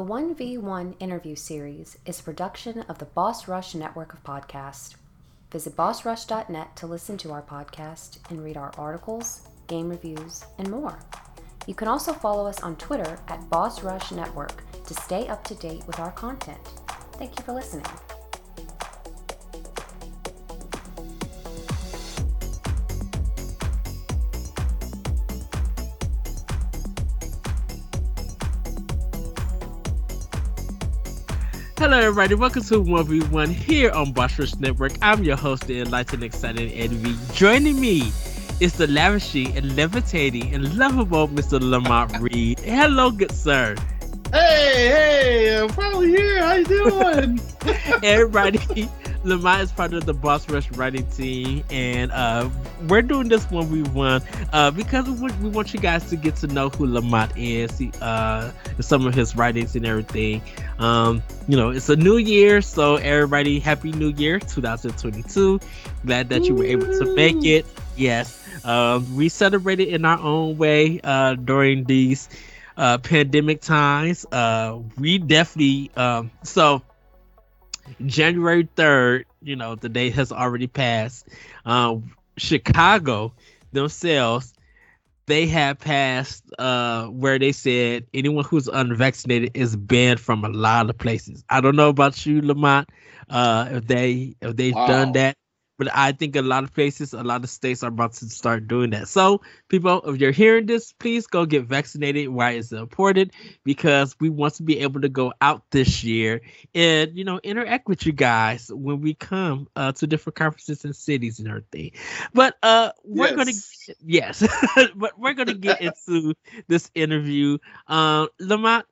The 1v1 interview series is a production of the Boss Rush network of podcasts. Visit bossrush.net to listen to our podcast and read our articles, game reviews, and more. You can also follow us on Twitter at Boss Rush Network to stay up to date with our content. Thank you for listening. Hello, everybody. Welcome to 1v1 here on Boss Rush Network. I'm your host, the enlightened, excited Eddie. Joining me is the lavishing and levitating and lovable Mr. Lamont Reed. Hello, good sir. Hey, hey, I'm finally here. How you doing? everybody, Lamont is part of the Boss Rush writing team, and uh, we're doing this one we won uh, because we, we, want you guys to get to know who Lamont is, he, uh, some of his writings and everything. Um, you know, it's a new year, so everybody, happy New Year 2022. Glad that you were able to make it. Yes, um, we celebrated in our own way uh, during these uh, pandemic times. Uh, we definitely um, so January 3rd, you know, the date has already passed. Um, Chicago themselves, they have passed uh, where they said anyone who's unvaccinated is banned from a lot of places. I don't know about you, Lamont, uh, if they if they've wow. done that. But I think a lot of places, a lot of states are about to start doing that. So, people, if you're hearing this, please go get vaccinated. Why is it important? Because we want to be able to go out this year and you know interact with you guys when we come uh, to different conferences and cities and everything. But uh, we're yes. gonna yes, but we're gonna get into this interview. Um, Lamont,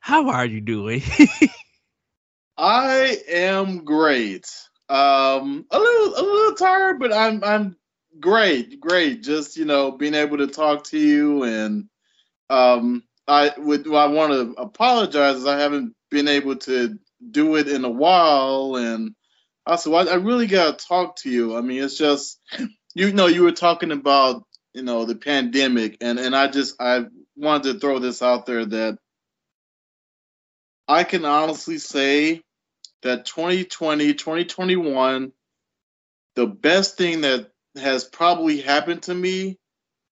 how are you doing? I am great. Um, a little a little tired, but I'm I'm great, great. Just you know, being able to talk to you and um, I would I want to apologize I haven't been able to do it in a while, and also I, I really gotta talk to you. I mean, it's just you know you were talking about you know the pandemic, and and I just I wanted to throw this out there that I can honestly say that 2020, 2021, the best thing that has probably happened to me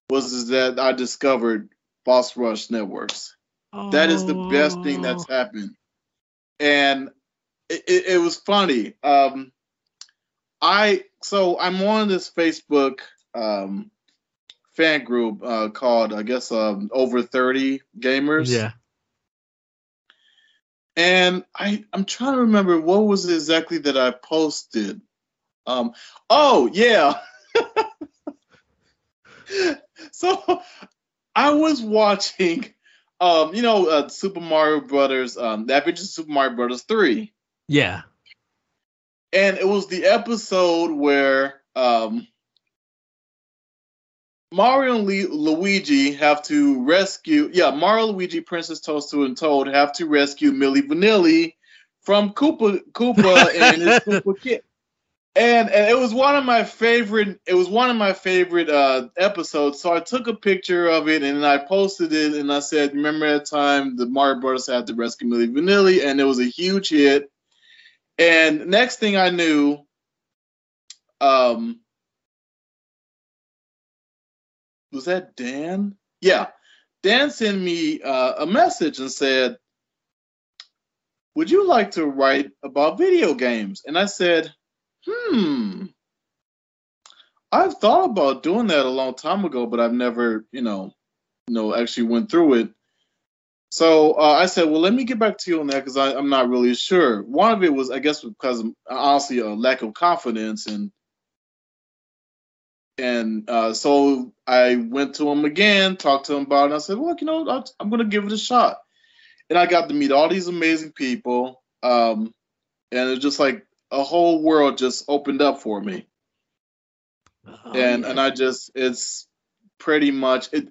was is that I discovered Boss Rush Networks. Oh. That is the best thing that's oh. happened. And it, it, it was funny. Um, I so I'm on this Facebook um, fan group uh, called I guess um, over 30 gamers. Yeah. And I I'm trying to remember what was it exactly that I posted. Um oh yeah. so I was watching um you know uh, Super Mario Brothers um the Adventures of Super Mario Brothers 3. Yeah. And it was the episode where um Mario and Luigi have to rescue. Yeah, Mario, Luigi, Princess Toadstool, and Toad have to rescue Milli Vanilli from Koopa Koopa and his Koopa kit. And and it was one of my favorite. It was one of my favorite uh, episodes. So I took a picture of it and I posted it. And I said, "Remember that time the Mario Brothers had to rescue Milli Vanilli?" And it was a huge hit. And next thing I knew, um, was that Dan? Yeah. Dan sent me uh, a message and said, Would you like to write about video games? And I said, Hmm. I've thought about doing that a long time ago, but I've never, you know, you know, actually went through it. So uh, I said, well, let me get back to you on that because I'm not really sure. One of it was, I guess, because honestly a lack of confidence and and uh, so I went to him again, talked to him about it. And I said, "Look, you know, i am going to give it a shot." And I got to meet all these amazing people, um, and it's just like a whole world just opened up for me. Oh, and yeah. and I just it's pretty much it.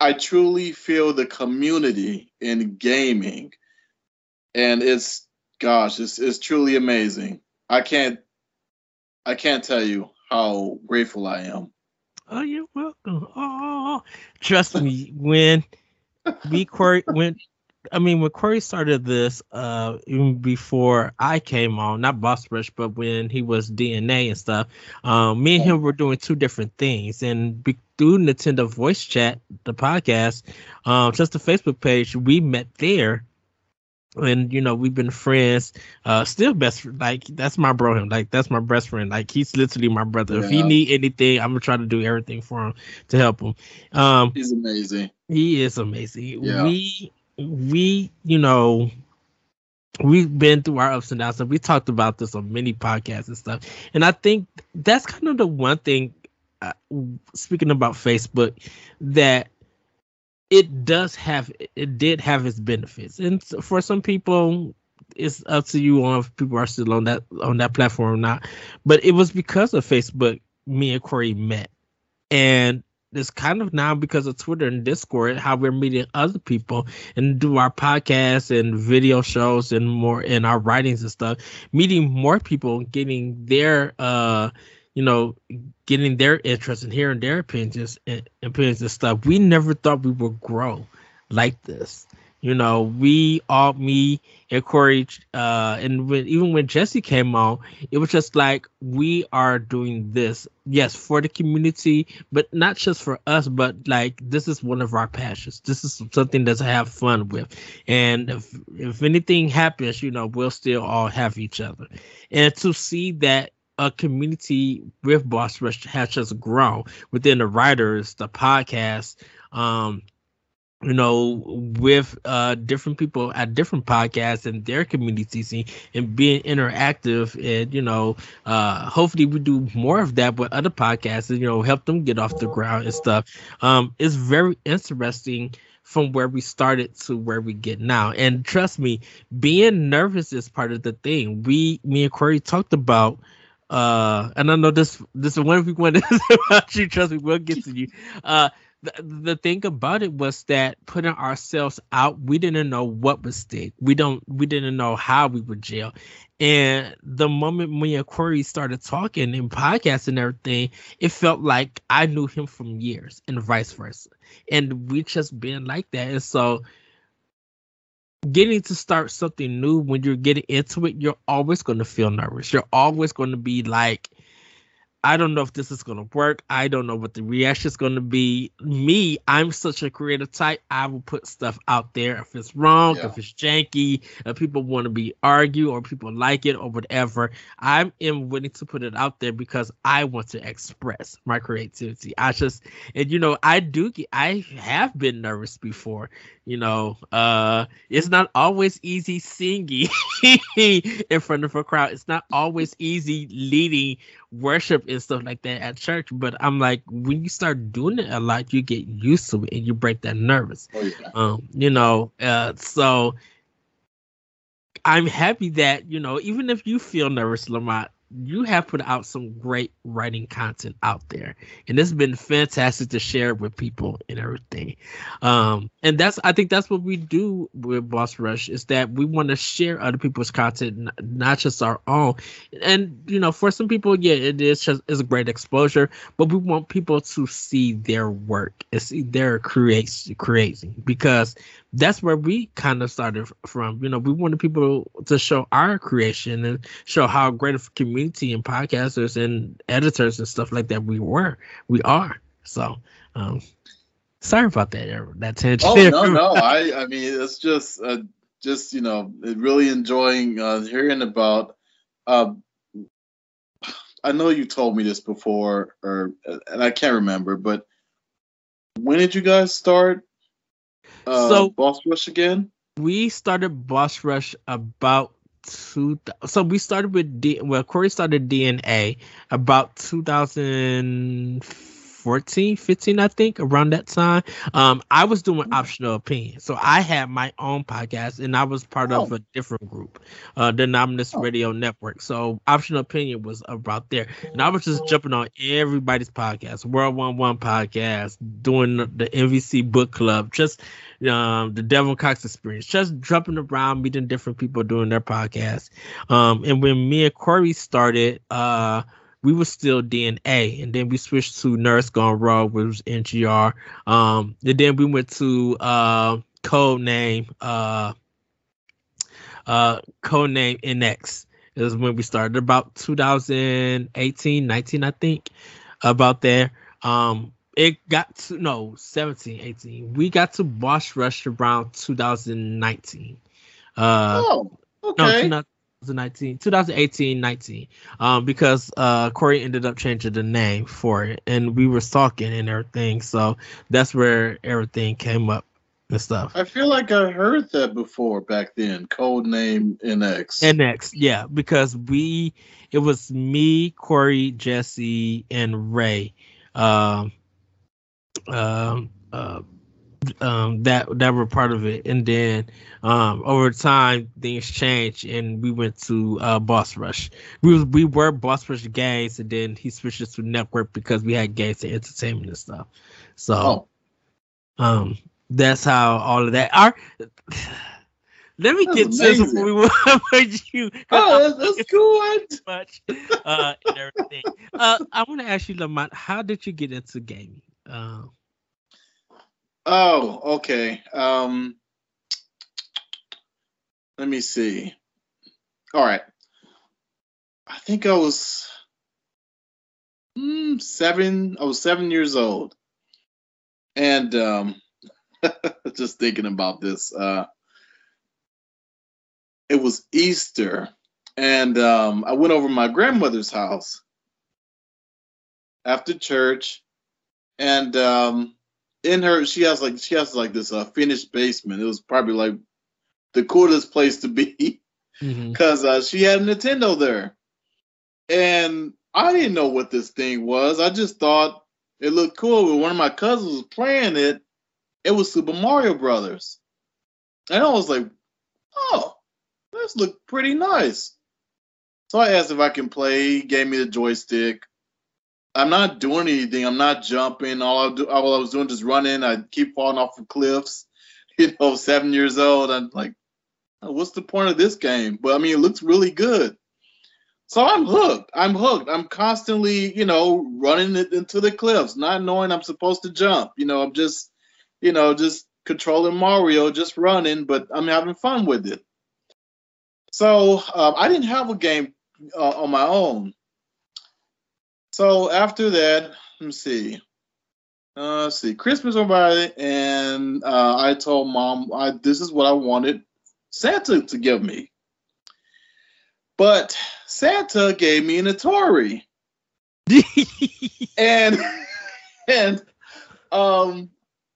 I truly feel the community in gaming, and it's gosh, it's it's truly amazing. I can't I can't tell you how grateful I am. Oh, you're welcome. Oh, trust me, when we quir- when I mean, when Corey started this, uh, even before I came on, not Boss Rush, but when he was DNA and stuff, um, me and him were doing two different things. And be, through Nintendo Voice Chat, the podcast, um, just the Facebook page, we met there. And you know we've been friends, uh, still best. Like that's my bro. Him like that's my best friend. Like he's literally my brother. Yeah. If he need anything, I'm gonna try to do everything for him to help him. Um, he's amazing. He is amazing. Yeah. We we, you know, we've been through our ups and downs and we talked about this on many podcasts and stuff and i think that's kind of the one thing uh, speaking about facebook that it does have it did have its benefits. And for some people it's up to you on if people are still on that on that platform or not. But it was because of facebook me and corey met. And it's kind of now because of Twitter and Discord how we're meeting other people and do our podcasts and video shows and more in our writings and stuff, meeting more people, getting their uh you know, getting their interest and hearing their opinions and opinions and stuff. We never thought we would grow like this. You know, we all me and Corey, uh, and when, even when Jesse came on, it was just like we are doing this, yes, for the community, but not just for us, but like this is one of our passions. This is something that I have fun with, and if if anything happens, you know, we'll still all have each other, and to see that a community with Boss Rush has just grown within the writers, the podcast, um, you know, with uh different people at different podcasts and their community scene and being interactive and you know, uh hopefully we do more of that with other podcasts and you know help them get off the ground and stuff. Um it's very interesting from where we started to where we get now. And trust me, being nervous is part of the thing. We me and Corey talked about uh and I know this this is one we want about you, trust me, we'll get to you. Uh the, the thing about it was that putting ourselves out, we didn't know what was stick. We don't we didn't know how we would jail. And the moment me and Corey started talking and podcasting and everything, it felt like I knew him from years and vice versa. And we just been like that. And so getting to start something new when you're getting into it, you're always going to feel nervous. You're always going to be like, I don't know if this is going to work. I don't know what the reaction is going to be. Me, I'm such a creative type. I will put stuff out there. If it's wrong, yeah. if it's janky, if people want to be argue or people like it or whatever, I am willing to put it out there because I want to express my creativity. I just, and you know, I do, get, I have been nervous before you know uh it's not always easy singing in front of a crowd it's not always easy leading worship and stuff like that at church but i'm like when you start doing it a lot you get used to it and you break that nervous oh, yeah. um you know uh so i'm happy that you know even if you feel nervous lamont you have put out some great writing content out there and it's been fantastic to share with people and everything. Um and that's i think that's what we do with boss rush is that we want to share other people's content not just our own. And you know for some people yeah it is just is a great exposure but we want people to see their work and see their create creating because that's where we kind of started from. You know, we wanted people to show our creation and show how great of a community and podcasters and editors and stuff like that we were, we are. So, um, sorry about that that tangent. Oh no, no, I I mean it's just uh, just you know really enjoying uh, hearing about. Uh, I know you told me this before, or and I can't remember, but when did you guys start uh, so Boss Rush again? We started Boss Rush about two. So we started with D. Well, Corey started DNA about 2000. 14, 15, I think, around that time. Um, I was doing mm. optional opinion. So I had my own podcast and I was part oh. of a different group, uh, the Nominous oh. Radio Network. So optional opinion was about there. And I was just jumping on everybody's podcast, World One One podcast, doing the NVC book club, just um, the Devil Cox experience, just jumping around, meeting different people doing their podcast. Um, and when me and Corey started, uh, we were still DNA, and then we switched to Nurse Gone Raw, which was NGR. Um, and then we went to uh, code name uh uh code name NX. It was when we started about 2018, 19, I think, about there. Um, it got to no 17, 18. We got to Boss Rush around 2019. Uh, oh, okay. No, 2019, 2018, 19. Um, because uh Corey ended up changing the name for it, and we were talking and everything. So that's where everything came up and stuff. I feel like I heard that before back then. Code name NX. NX, yeah, because we it was me, Corey, Jesse, and Ray. Um, um, uh, um, that that were part of it, and then um, over time things changed, and we went to uh, Boss Rush. We was, we were Boss Rush Games, and then he switched us to Network because we had games and entertainment and stuff. So, oh. um, that's how all of that are. Let me that's get amazing. to before we with you. Oh, that's, that's cool. Much, uh, and everything. Uh, I want to ask you, Lamont, how did you get into gaming? Uh, Oh, okay. Um, let me see. All right. I think I was mm, seven. I was seven years old, and um, just thinking about this. Uh, it was Easter, and um, I went over my grandmother's house after church, and um, in her she has like she has like this uh, finished basement. It was probably like the coolest place to be because mm-hmm. uh, she had a Nintendo there, and I didn't know what this thing was. I just thought it looked cool. But one of my cousins was playing it. It was Super Mario Brothers, and I was like, "Oh, this looked pretty nice." So I asked if I can play. He gave me the joystick. I'm not doing anything. I'm not jumping. All I do, all I was doing, just running. I keep falling off of cliffs. You know, seven years old. I'm like, oh, what's the point of this game? But I mean, it looks really good. So I'm hooked. I'm hooked. I'm constantly, you know, running into the cliffs, not knowing I'm supposed to jump. You know, I'm just, you know, just controlling Mario, just running, but I'm having fun with it. So um, I didn't have a game uh, on my own. So after that, let me see. Uh, let's see. Christmas went by, and uh, I told mom, I, "This is what I wanted Santa to give me." But Santa gave me an Atari, and and um,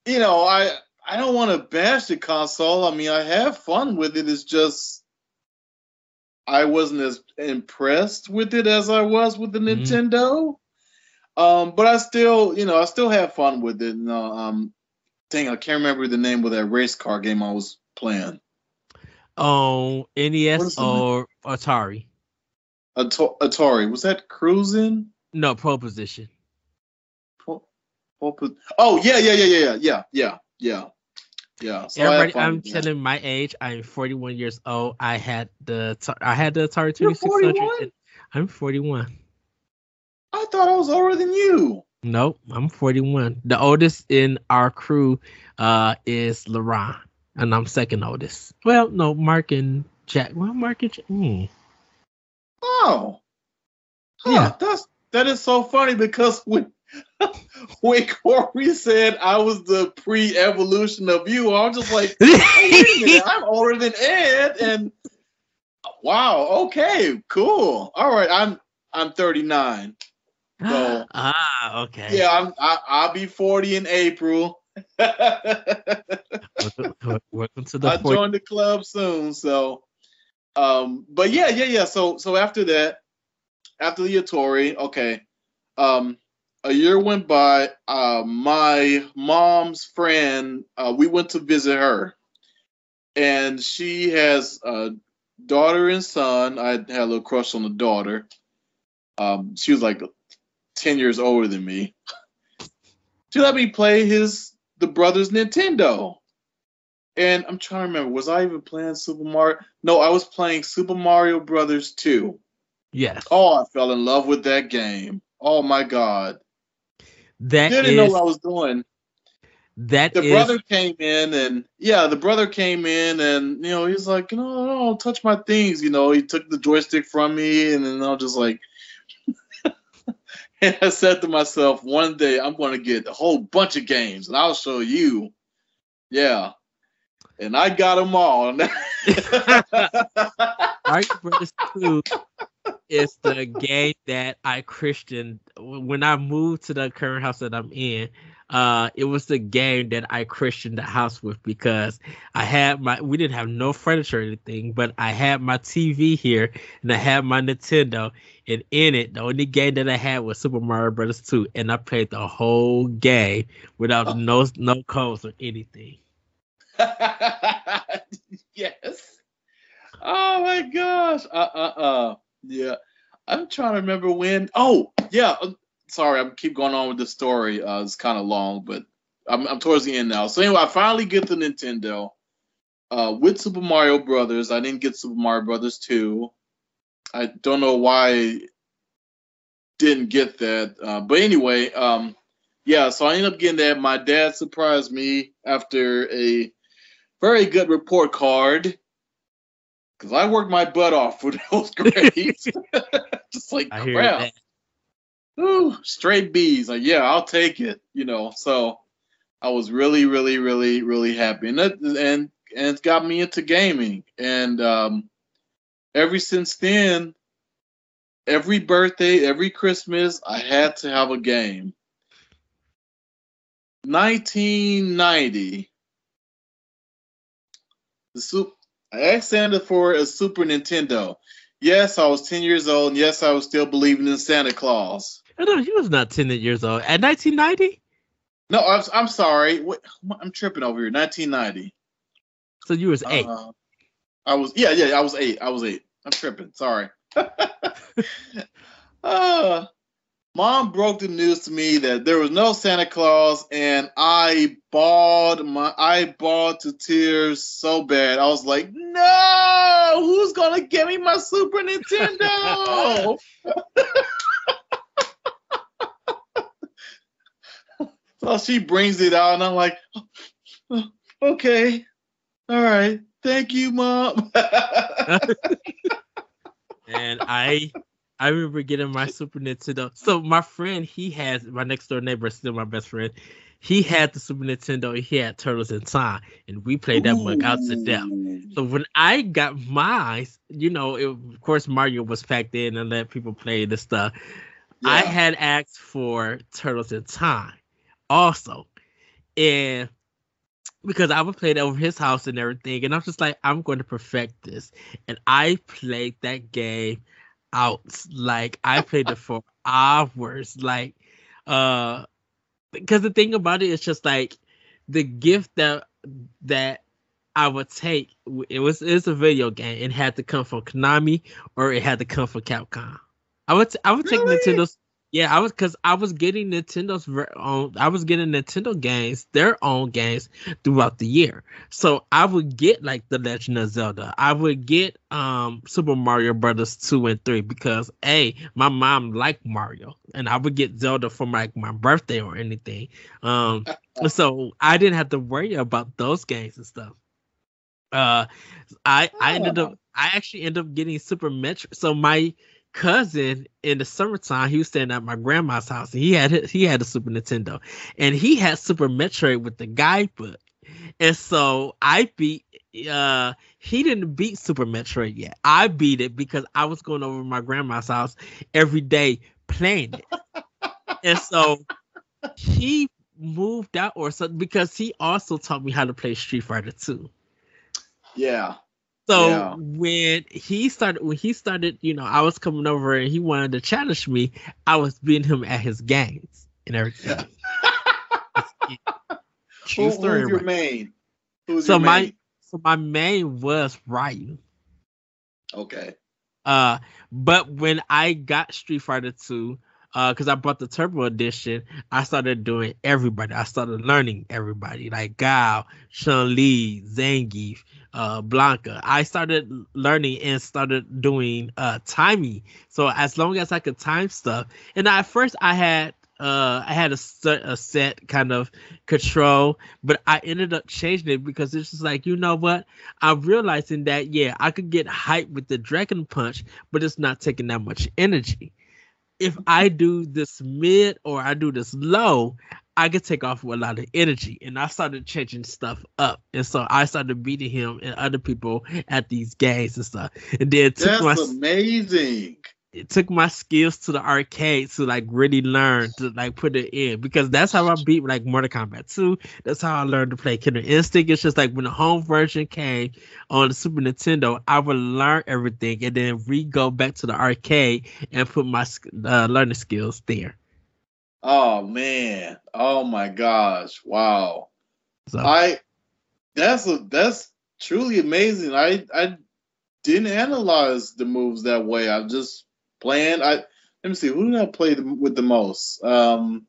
you know, I I don't want to bash the console. I mean, I have fun with it. It's just I wasn't as impressed with it as I was with the mm-hmm. Nintendo. Um, but I still, you know, I still have fun with it. And, uh, um, dang, I can't remember the name of that race car game I was playing. Oh, NES or Atari? At- Atari. Was that cruising? No, Pole Position. Pro, pro, oh yeah, yeah, yeah, yeah, yeah, yeah, yeah. Yeah. So Everybody, I'm telling my age. I'm 41 years old. I had the I had the Atari 2600. I'm 41. I thought I was older than you. Nope, I'm 41. The oldest in our crew uh is LaRon, and I'm second oldest. Well, no, Mark and Jack. Well, Mark and Jack. Hmm. Oh. Huh, yeah. That's that is so funny because when when Corey said I was the pre-evolution of you, I was just like, oh, I'm older than Ed, and wow, okay, cool. All right, I'm I'm 39. So ah, okay. Yeah, I'm, I, I'll be 40 in April. welcome, welcome to the. I joined the club soon, so. Um, but yeah, yeah, yeah. So, so after that, after the Atari, okay. Um, a year went by. Uh, my mom's friend, uh, we went to visit her, and she has a daughter and son. I had a little crush on the daughter. Um, she was like 10 years older than me. She let me play his the brothers Nintendo. And I'm trying to remember, was I even playing Super Mario? No, I was playing Super Mario Brothers 2. Yes. Oh, I fell in love with that game. Oh my god. That didn't is, know what I was doing. That the is- brother came in and yeah, the brother came in and you know he's like, you know, don't touch my things. You know, he took the joystick from me and then I was just like, and I said to myself, one day I'm going to get a whole bunch of games and I'll show you. Yeah, and I got them all. Mario Brothers 2 is the game that I Christian when I moved to the current house that I'm in. Uh, it was the game that I Christianed the house with because I had my we didn't have no furniture or anything, but I had my TV here and I had my Nintendo, and in it the only game that I had was Super Mario Brothers 2, and I played the whole game without no no codes or anything. yes. Oh my gosh. Uh uh uh. Yeah. I'm trying to remember when. Oh yeah. uh, Sorry, I'm keep going on with the story. Uh, it's kind of long, but I'm, I'm towards the end now. So anyway, I finally get the Nintendo. Uh, with Super Mario Brothers, I didn't get Super Mario Brothers 2. I don't know why I didn't get that. Uh, but anyway, um, yeah, so I ended up getting that. My dad surprised me after a very good report card because I worked my butt off for those grades. Just like I crap. Ooh, straight B's. Like, yeah, I'll take it. You know, so I was really, really, really, really happy, and that, and and it's got me into gaming. And um, ever since then, every birthday, every Christmas, I had to have a game. 1990, the soup. I asked Santa for a Super Nintendo. Yes, I was 10 years old, and yes, I was still believing in Santa Claus. Oh, no, he was not 10 years old. At 1990? No, I'm, I'm sorry. What, I'm tripping over here. 1990. So you was eight. Uh, I was yeah yeah I was eight. I was eight. I'm tripping. Sorry. uh, Mom broke the news to me that there was no Santa Claus, and I bawled my I bawled to tears so bad. I was like, "No, who's gonna give me my Super Nintendo?" so she brings it out, and I'm like, "Oh, "Okay, all right, thank you, Mom." and I I remember getting my Super Nintendo. So my friend, he has my next door neighbor, still my best friend. He had the Super Nintendo. He had Turtles in Time, and we played that mug out to death. So when I got mine, you know, it, of course Mario was packed in and let people play the stuff. I had asked for Turtles in Time also. And because I would play it over his house and everything, and I'm just like, I'm going to perfect this. And I played that game out. Like I played it for hours. Like uh because the thing about it is just like the gift that that I would take it was it's a video game. It had to come from Konami or it had to come from Capcom. I would I would Really? take Nintendo's yeah, I was because I was getting Nintendo's ver- own. I was getting Nintendo games, their own games throughout the year. So I would get like the Legend of Zelda. I would get um Super Mario Brothers two and three because a my mom liked Mario, and I would get Zelda for like my birthday or anything. Um, so I didn't have to worry about those games and stuff. Uh, I I ended up I actually ended up getting Super Metro. So my cousin in the summertime, he was staying at my grandma's house, and he had he had a Super Nintendo, and he had Super Metroid with the guidebook, and so I beat. Uh, he didn't beat Super Metroid yet. I beat it because I was going over to my grandma's house every day playing it, and so he moved out or something because he also taught me how to play Street Fighter 2. Yeah. So Yeah. when he started, when he started, you know, I was coming over and he wanted to challenge me. I was beating him at his games and everything. True Who, story. who's your right? main? Who's So your my main? so my main was Ryu. Okay. Uh, but when I got Street Fighter 2, uh, because I bought the Turbo Edition, I started doing everybody. I started learning everybody, like Guile, Chun Li, Zangief, uh, Blanka. I started learning and started doing uh timing. So as long as I could time stuff, and at first I had uh I had a set a set kind of control, but I ended up changing it because it's just like you know what I'm realizing that yeah I could get hyped with the dragon punch, but it's not taking that much energy. If I do this mid or I do this low, I could take off with a lot of energy. And I started changing stuff up. And so I started beating him and other people at these games and stuff. And then took That's my amazing. it took my skills to the arcade to like really learn to like put it in because that's how I beat like Mortal Kombat 2. That's how I learned to play Killer Instinct. It's just like when the home version came on the Super Nintendo, I would learn everything and then re go back to the arcade and put my uh, learning skills there. Oh man. Oh my gosh. Wow. So I that's a that's truly amazing. I I didn't analyze the moves that way. I just planned I let me see. Who did I play the, with the most? Um,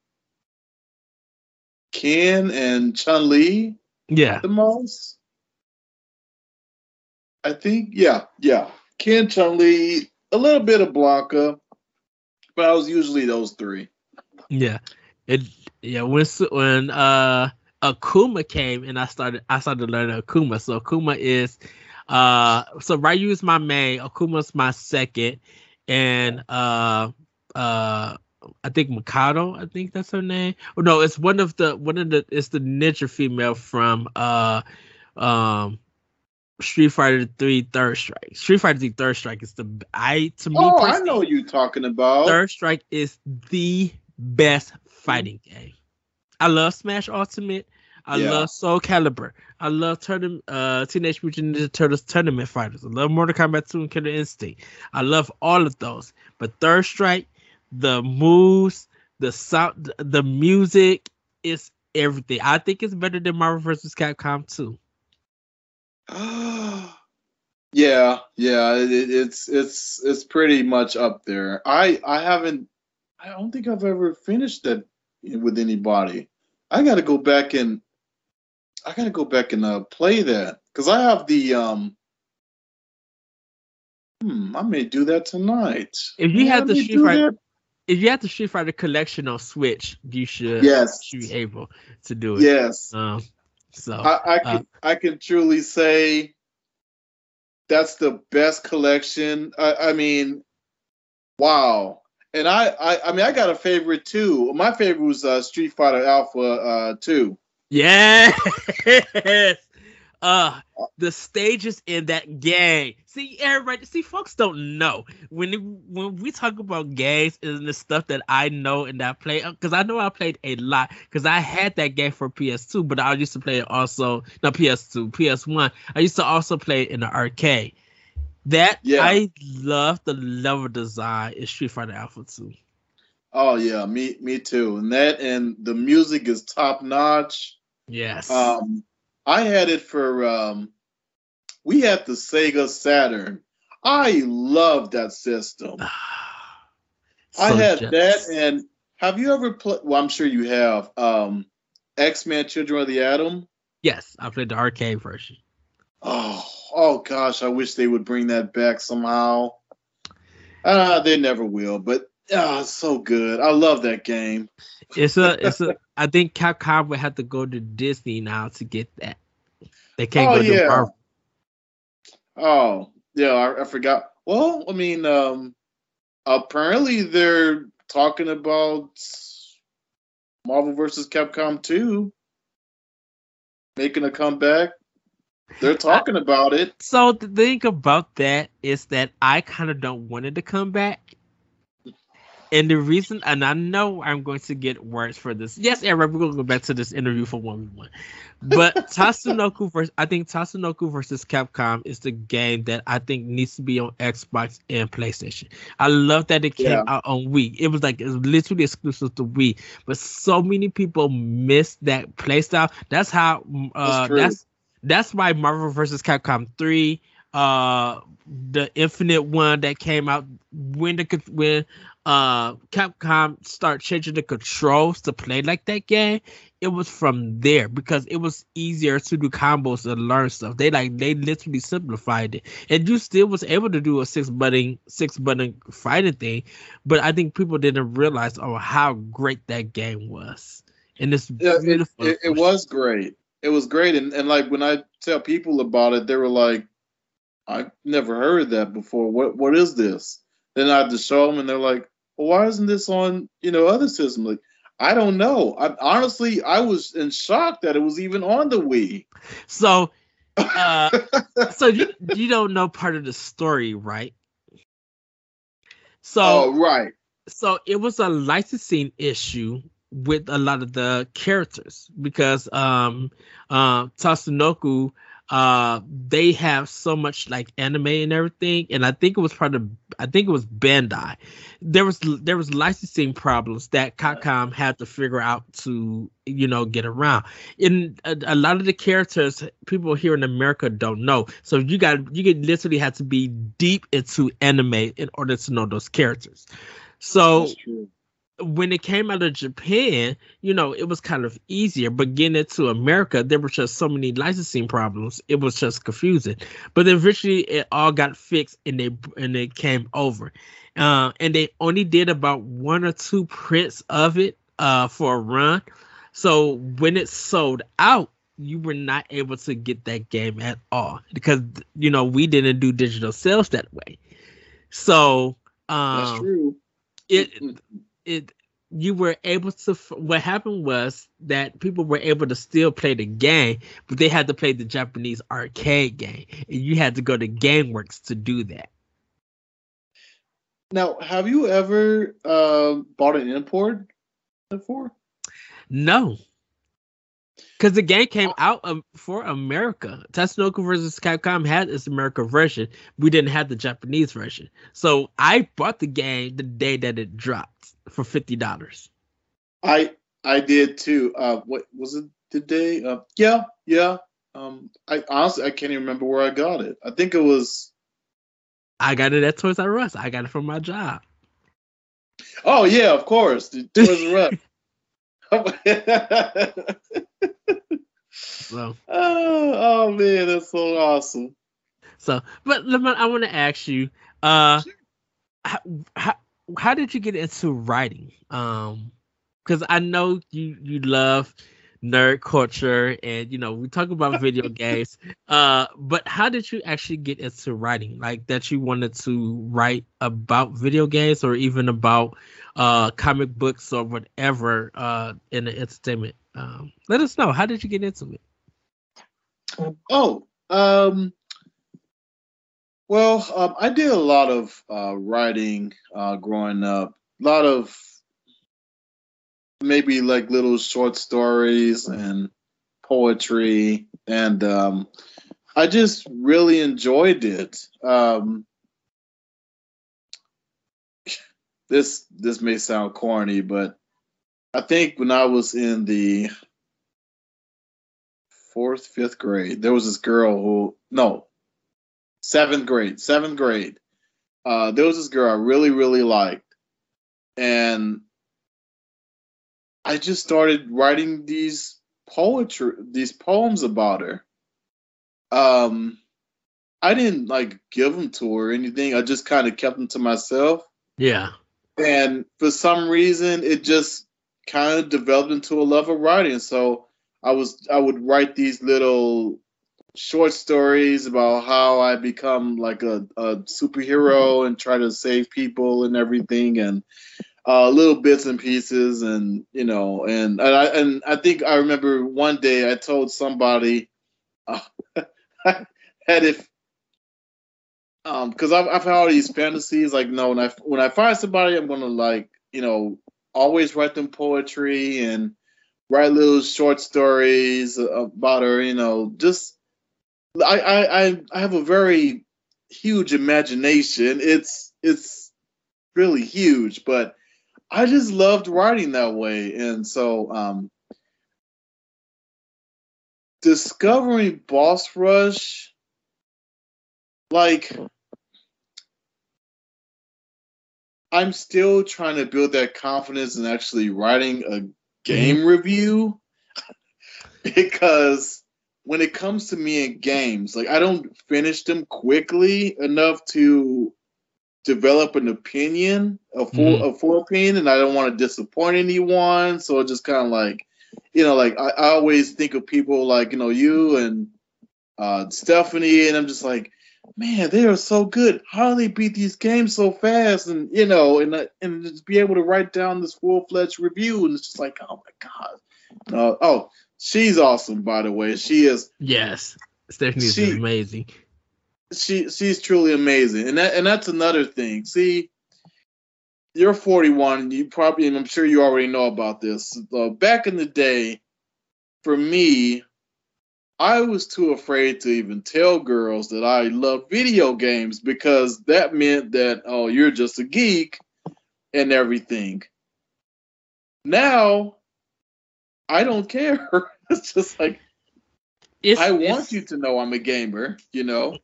Ken and Chun Li yeah, the most. I think. Yeah, yeah. Ken, Chun Li, a little bit of Blanka, but I was usually those three. Yeah, it yeah when when uh Akuma came and I started I started learning Akuma. So Akuma is uh so Ryu is my main, Akuma's my second, and uh uh I think Mikado, I think that's her name. Oh no, it's one of the one of the it's the ninja female from uh um Street Fighter 3 Third Strike. Street Fighter 3 Third Strike is the I to me Oh, I know what you're talking about. Third Strike is the best fighting game. I love Smash Ultimate. I Yeah. love Soul Calibur. I love tournament, uh, Teenage Mutant Ninja Turtles tournament fighters. I love Mortal Kombat 2 and Killer Instinct. I love all of those. But Third Strike, the moves, the sound, the music, is everything. I think it's better than Marvel vs. Capcom 2. yeah, yeah, it- it's it's it's pretty much up there. I I haven't. I don't think I've ever finished that with anybody. I got to go back and I got to go back and uh, play that because I have the um. Hmm, I may do that tonight. If you Yeah, have the Street Fighter, if you have the Street Fighter collection on Switch, you should Yes. should be able to do it. Yes. Um, so I, I uh, can I can truly say that's the best collection. I, I mean, wow. And I, I I mean I got a favorite too. My favorite was uh, Street Fighter Alpha uh, two. yes, uh, the stages in that game. See, everybody, see, folks don't know when when we talk about games and the stuff that I know and that I play because I know I played a lot because I had that game for PS2, but I used to play it also no PS2, PS1. I used to also play it in the arcade. That Yeah. I love the level design in Street Fighter Alpha 2. Oh yeah, me me too. And that and the music is top notch. Yes. Um, I had it for um, we had the Sega Saturn. I love that system. I So had jealous. that, and have you ever played? Well, I'm sure you have. Um, X Men: Children of the Atom. Yes, I played the arcade version. Oh, oh gosh, I wish they would bring that back somehow. Uh, they never will, but ah, it's so good. I love that game. It's a, it's a. I think Capcom would have to go to Disney now to get that. They can't Oh, go to yeah. Marvel. Oh, yeah, I, I forgot. Well, I mean, um, apparently they're talking about Marvel versus Capcom 2 making a comeback. They're talking about it. So the thing about that is that I kind of don't want it to come back. And the reason, and I know I'm going to get words for this. Yes, Eric, we're going to go back to this interview for one one. But Tatsunoko versus, I think Tatsunoko versus Capcom is the game that I think needs to be on Xbox and PlayStation. I love that it came Yeah. out on Wii. It was like it was literally exclusive to Wii, but so many people missed that playstyle. That's how. Uh, that's that's why Marvel versus Capcom three, uh, the Infinite one that came out when the when uh Capcom start changing the controls to play like that game, it was from there because it was easier to do combos and learn stuff. They like they literally simplified it, and you still was able to do a six button six button fighting thing, but I think people didn't realize oh how great that game was, and it's Yeah, it, beautiful. it, it was great. It was great, and, and like when I tell people about it, they were like, "I've never heard that before. What what is this?" Then I had to show them, and they're like, "Well, why isn't this on you know other systems?" Like, I don't know. I honestly, I was in shock that it was even on the Wii. So, uh, so you you don't know part of the story, right? So, oh, right. so it was a licensing issue with a lot of the characters because um uh Tatsunoko uh they have so much like anime and everything and I think it was part of I think it was Bandai. There was there was licensing problems that Capcom had to figure out to you know get around. In a, a lot of the characters people here in America don't know. So you got you could literally have to be deep into anime in order to know those characters. So. When it came out of Japan, you know, it was kind of easier. But getting it to America, there were just so many licensing problems. It was just confusing. But eventually, it all got fixed, and they and it came over. Uh, and they only did about one or two prints of it uh, for a run. So when it sold out, you were not able to get that game at all because you know we didn't do digital sales that way. So That's um, true. it it you were able to what happened was that people were able to still play the game but they had to play the japanese arcade game and you had to go to gameworks to do that Now, have you ever uh, bought an import before? no because the game came out um, for america tatsunoko versus capcom had its america version we didn't have the japanese version so i bought the game the day that it dropped for $50 I I did too. Uh, what was it today? Uh, yeah, yeah. Um, I honestly I can't even remember where I got it. I think it was. i got it at toys r us i got it from my job Oh yeah, of course, the Toys R Us. so oh, oh man, that's so awesome. So, but Lamont, I want to ask you, uh, how, how how did you get into writing? Um, because I know you you love nerd culture, and you know we talk about video games. Uh, but how did you actually get into writing? Like that you wanted to write about video games, or even about uh comic books or whatever uh in the entertainment. Um, let us know. How did you get into it? Oh, um, well, um, I did a lot of uh, writing uh, growing up. A lot of maybe like little short stories and poetry, and um, I just really enjoyed it. Um, this this may sound corny, but I think when I was in the fourth, fifth grade, there was this girl who no, seventh grade, seventh grade. Uh, there was this girl I really, really liked, and I just started writing these poetry, these poems about her. Um, I didn't like give them to her or anything. I just kind of kept them to myself, Yeah. and for some reason, it just kind of developed into a love of writing. So I was I would write these little short stories about how I become like a, a superhero and try to save people and everything and uh, little bits and pieces and you know and and I and I think I remember one day I told somebody uh, that if um because I've I've had all these fantasies like no when I when I find somebody I'm gonna like you know always write them poetry and write little short stories about her you know just I I I, I have a very huge imagination. It's it's really huge but I just loved writing that way and so um discovering boss rush like I'm still trying to build that confidence in actually writing a game review. because when it comes to me in games, like I don't finish them quickly enough to develop an opinion, a full Mhm. a full opinion, and I don't want to disappoint anyone. So just kind of like, you know, like I, I always think of people like you know you and uh, Stephanie, and I'm just like, man, they are so good. How do they beat these games so fast? And you know, and and just be able to write down this full fledged review, and it's just like, oh my god. Uh, oh, she's awesome, by the way. She is Yes, Stephanie is amazing. She she's truly amazing, and that and that's another thing. See, you're 41. You probably, and I'm sure you already know about this. Uh, back in the day, for me, I was too afraid to even tell girls that I love video games because that meant that oh, you're just a geek and everything. Now, I don't care. it's just like It's, I want you to know I'm a gamer. You know.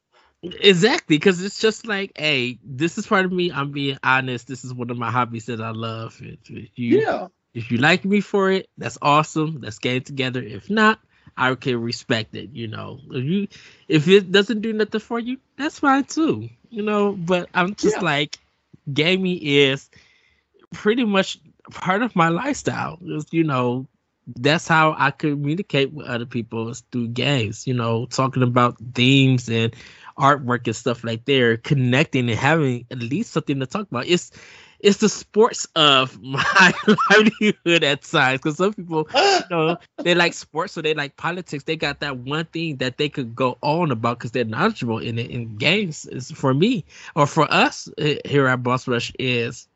Exactly, because it's just like, hey, this is part of me. I'm being honest. This is one of my hobbies that I love. If, if you, Yeah. if you like me for it, that's awesome. Let's get it together. If not, I can respect it. You know, if you, if it doesn't do nothing for you, that's fine too. You know, but I'm just Yeah. like, gaming is pretty much part of my lifestyle. It's, you know, that's how I communicate with other people is through games. You know, talking about themes and artwork and stuff like there, connecting and having at least something to talk about. It's it's the sports of my livelihood at times because some people you know they like sports so they like politics they got that one thing that they could go on about because they're knowledgeable in it in games is for me or for us eh, here at boss rush is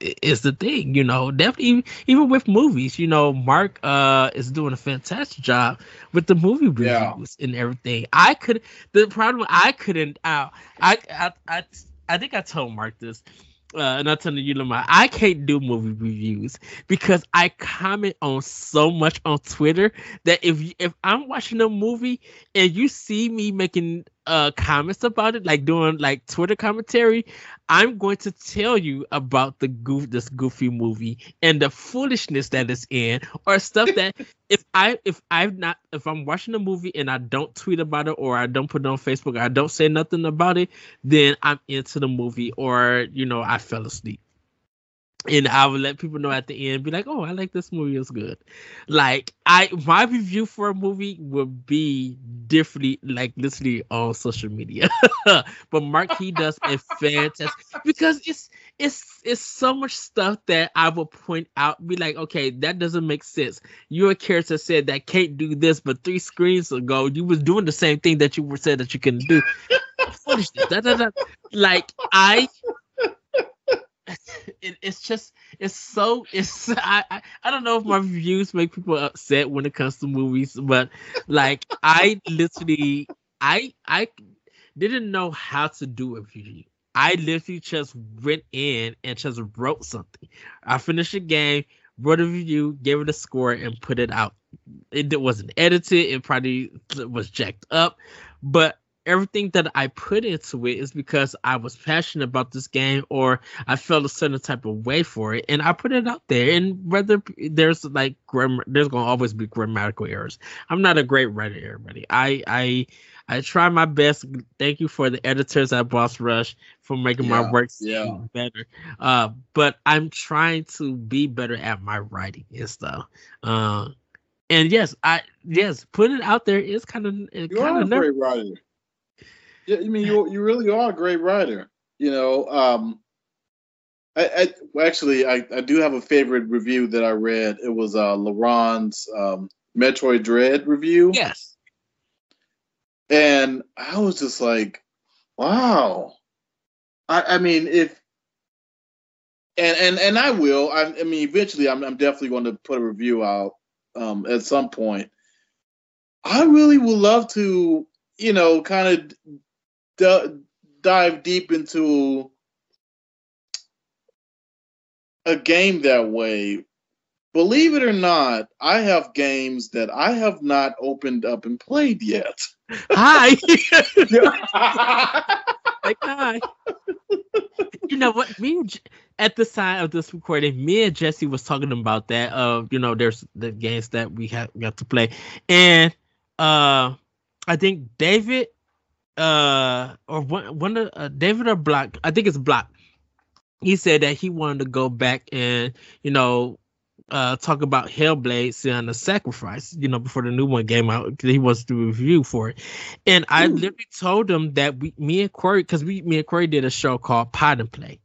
is the thing you know definitely even, with movies you know mark uh is doing a fantastic job with the movie reviews Yeah. and everything i could the problem i couldn't uh, I, I i i think i told mark this uh, and I'm telling you, Lamar, I can't do movie reviews because I comment on so much on Twitter that if if I'm watching a movie and you see me making uh comments about it, like doing like Twitter commentary, I'm going to tell you about the goof this goofy movie and the foolishness that is in, or stuff that if I if I'm not if I'm watching a movie and I don't tweet about it or I don't put it on Facebook, or I don't say nothing about it, then I'm into the movie or you know I fell asleep. And I would let people know at the end, be like, "Oh, I like this movie. It's good." Like I, my review for a movie would be differently, like literally on social media. but Mark, he does a fantastic because it's it's it's so much stuff that I will point out, be like, "Okay, that doesn't make sense." Your character said that can't do this, but three screens ago you was doing the same thing that you were said that you couldn't do. Like I it, it's just it's so it's I, I I don't know if my reviews make people upset when it comes to movies, but like I literally I I didn't know how to do a review. I literally just went in and just wrote something. I finished a game, wrote a review, gave it a score, and put it out. It, wasn't edited. It probably was jacked up, but everything that I put into it is because I was passionate about this game or I felt a certain type of way for it, and I put it out there. And whether there's like grammar, there's gonna always be grammatical errors. I'm not a great writer, everybody. I I I try my best. Thank you for the editors at Boss Rush for making my Yeah, work yeah. better. Uh, but I'm trying to be better at my writing and stuff. Uh, and yes, I yes, putting it out there is kind of You kind a of great writer. Yeah, I mean, you you really are a great writer. You know, um, I, I actually I, I do have a favorite review that I read. It was uh LeBron's um, Metroid Dread review, yes. and I was just like, wow. I, I mean, if and and and I will. I, I mean, eventually, I'm I'm definitely going to put a review out um, at some point. I really would love to, you know, kind of d- dive deep into a game that way. Believe it or not, I have games that I have not opened up and played yet. Hi. like hi. you know what? Me and at the time of this recording, me and Jesse was talking about that. Of uh, you know, there's the games that we have got to play, and uh, I think David, uh, or one one of uh, David or Block, I think it's Block. He said that he wanted to go back and you know uh talk about Hellblade the Sacrifice, you know, before the new one came out. Because he wants to review for it. And I Ooh. literally told him that we me and Corey, because we me and Corey did a show called Pod and Play.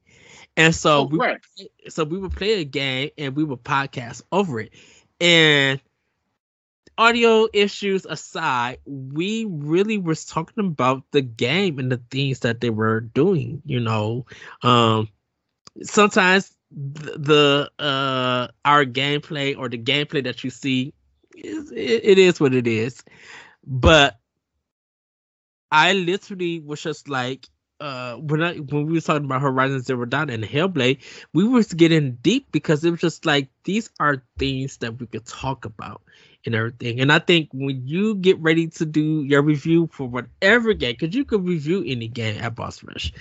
And so oh, we right. so we would play a game and we would podcast over it. And audio issues aside, we really was talking about the game and the things that they were doing, you know. Um sometimes the uh our gameplay or the gameplay that you see is it, it is what it is but i literally was just like uh when I when we were talking about Horizon Zero Dawn and Hellblade, we were getting deep because it was just like these are things that we could talk about and everything. And I think when you get ready to do your review for whatever game, because you could review any game at Boss Rush,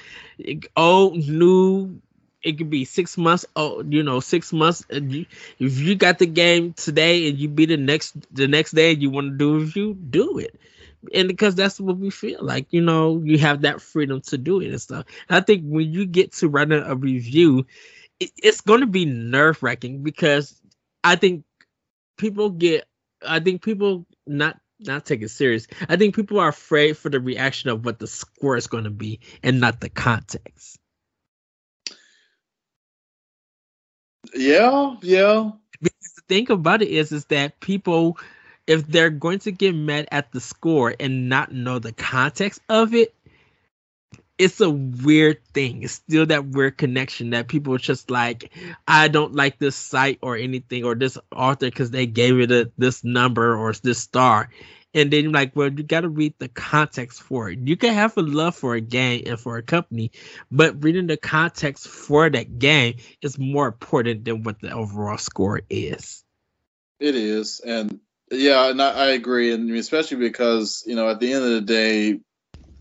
old, new, it could be six months oh you know six months you, if you got the game today and you beat it next the next day and you want to do a review do it and because that's what we feel like you know you have that freedom to do it and stuff and i think when you get to running a review it, it's going to be nerve-wracking because i think people get i think people not not take it serious i think people are afraid for the reaction of what the score is going to be and not the context Yeah, yeah. Because the thing about it is, is that people, if they're going to get mad at the score and not know the context of it, it's a weird thing. It's still that weird connection that people are just like, I don't like this site or anything or this author because they gave it a, this number or this star. And then like well you got to read the context for it. You can have a love for a game and for a company but reading the context for that game is more important than what the overall score is. It is and yeah and i, I agree and especially because you know at the end of the day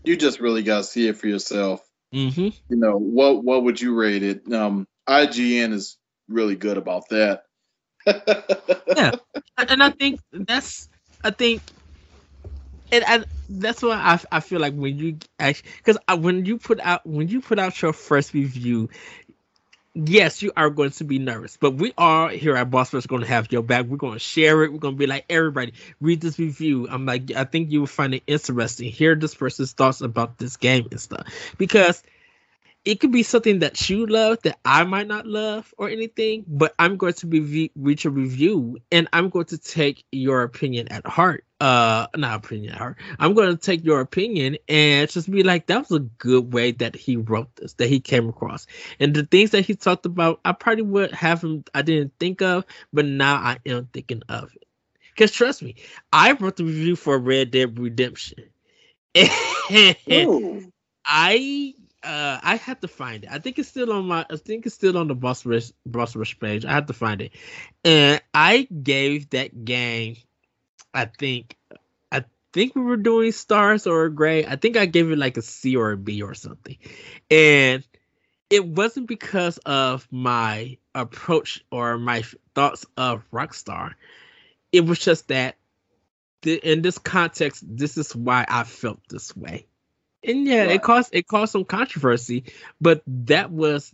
you just really got to see it for yourself. Mm-hmm. you know what what would you rate it? Um ign is really good about that. Yeah and i think that's i think and I, that's why I, I feel like when you actually because when you put out when you put out your first review yes you are going to be nervous but we are here at boss going to have your back. We're going to share it. We're going to be like everybody. Read this review. I'm like i think you will find it interesting. Hear this person's thoughts about this game and stuff. Because it could be something that you love that I might not love or anything, but I'm going to be reach a review and I'm going to take your opinion at heart. Uh, not opinion at heart. I'm going to take your opinion and just be like, that was a good way that he wrote this, that he came across, and the things that he talked about, I probably would have him. I didn't think of, but now I am thinking of it. Because trust me, I wrote the review for Red Dead Redemption. I uh I have to find it. I think it's still on my I think it's still on the Boss Rush Rush page. I have to find it. And I gave that game I think I think we were doing stars or gray. I think I gave it like a C or a B or something. And it wasn't because of my approach or my thoughts of Rockstar. It was just that in this context, this is why I felt this way and yeah, right. it caused it caused some controversy, but that was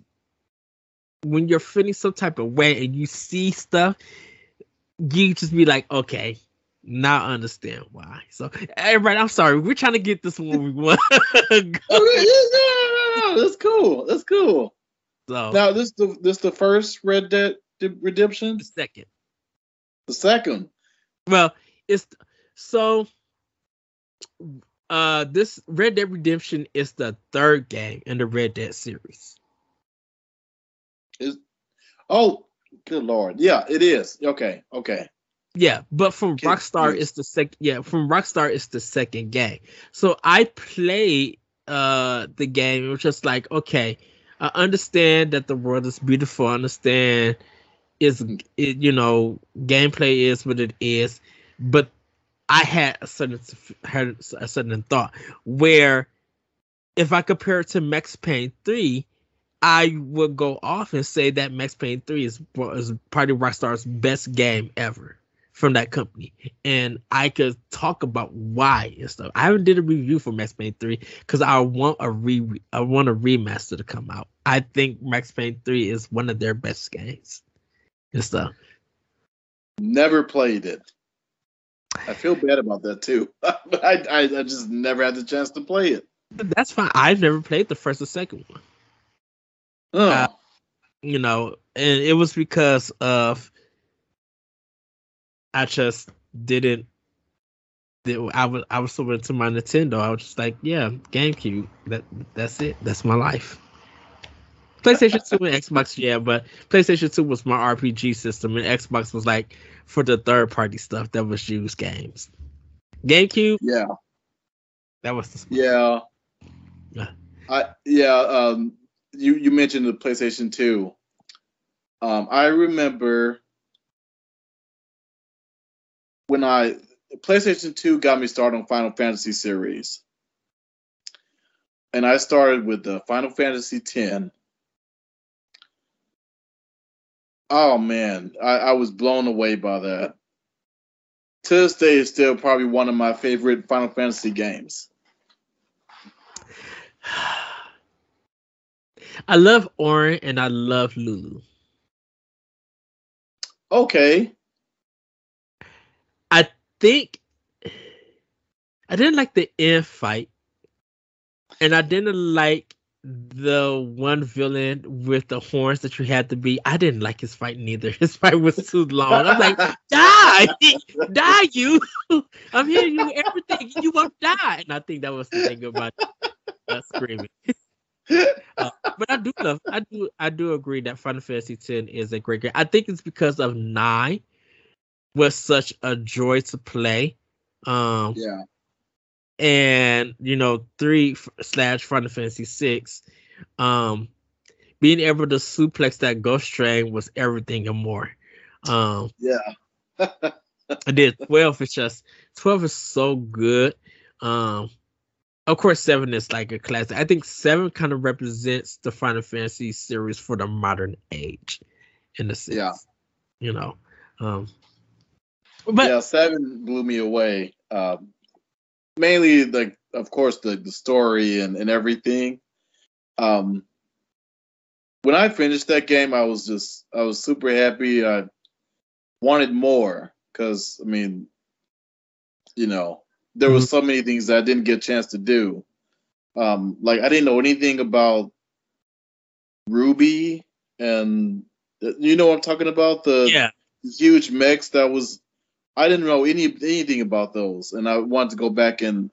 when you're feeling some type of way and you see stuff, you just be like, okay, now I understand why. So, everybody, I'm sorry, we're trying to get this one we want. no, no, no, that's cool. That's cool. So now this is the this the first Red Dead Redemption. The second. The second. Well, it's so uh this Red Dead Redemption is the third game in the Red Dead series. Is oh good lord. Yeah, it is. Okay, okay. Yeah, but from Rockstar it's the second yeah, from Rockstar it's the second game. So I played uh the game, it was just like, okay, I understand that the world is beautiful, I understand is it, you know, gameplay is what it is, but I had a certain had a certain thought where if I compare it to Max Payne 3, I would go off and say that Max Payne 3 is, is probably Rockstar's best game ever from that company. And I could talk about why and stuff. I haven't did a review for Max Payne 3 because I want a re I want a remaster to come out. I think Max Payne 3 is one of their best games and stuff. Never played it. I feel bad about that too. I, I I just never had the chance to play it. That's fine. I've never played the first or second one. Oh. Uh, you know, and it was because of I just didn't. I was I was so into my Nintendo. I was just like, yeah, GameCube. That that's it. That's my life. PlayStation 2 and Xbox, yeah, but PlayStation 2 was my RPG system, and Xbox was like for the third party stuff that was used games. GameCube, yeah, that was the yeah. Yeah. I yeah. Um, you you mentioned the PlayStation 2. Um, I remember when I PlayStation 2 got me started on Final Fantasy series. And I started with the Final Fantasy 10. Oh man, I, I was blown away by that. To this day, it's still probably one of my favorite Final Fantasy games. I love Auron and I love Lulu. Okay. I think I didn't like the end fight, and I didn't like the one villain with the horns that you had to be. I didn't like his fight neither. His fight was too long. I'm like, die, die, you! I'm hitting you everything. You won't die. And I think that was the thing about uh, screaming. uh, but I do love. I do. I do agree that Final Fantasy X is a great game. I think it's because of nine was such a joy to play. Um, Yeah. And you know three f- slash Final Fantasy six, um, being able to suplex that ghost train was everything and more. Um, Yeah. I did twelve. It's just twelve is so good. Um, of course, seven is like a classic. I think seven kind of represents the Final Fantasy series for the modern age, in a sense. Yeah. You know, um, but yeah, seven blew me away. Um, mainly, like, of course, the, the story and, and everything. Um, when I finished that game, I was just, I was super happy. I wanted more because, I mean, you know, there was so many things that I didn't get a chance to do. Um, like, I didn't know anything about Ruby, and uh, you know what I'm talking about? The yeah, huge mix that was I didn't know any anything about those, and I wanted to go back and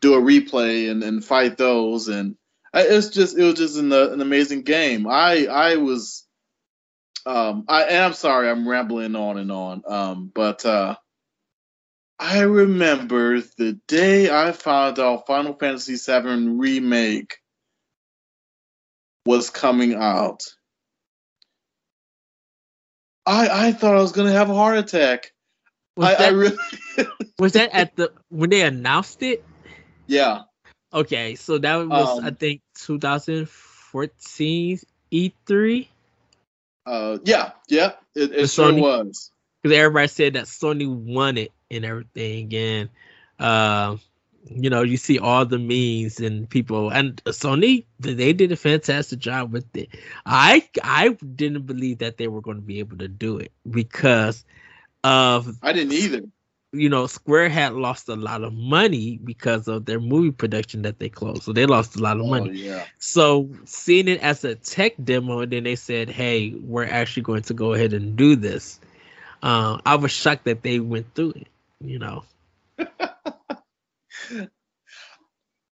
do a replay and, and fight those, and I, it's just it was just an, an amazing game. I I was um I and I'm sorry I'm rambling on and on um but uh I remember the day I found out Final Fantasy VII remake was coming out. I I thought I was gonna have a heart attack. Was I, that I really was that at the when they announced it? yeah. Okay, so that was I Um, think 2014 E3 Uh yeah, yeah, it, it sure Sony? was. because everybody said that Sony won it and everything, and uh, you know you see all the memes and people and Sony they did a fantastic job with it. I I didn't believe that they were going to be able to do it because of I didn't either. you know, Square had lost a lot of money because of their movie production that they closed. So they lost a lot of Oh money. yeah. So seeing it as a tech demo, and then they said, "Hey, we're actually going to go ahead and do this." Uh, I was shocked that they went through it. You know,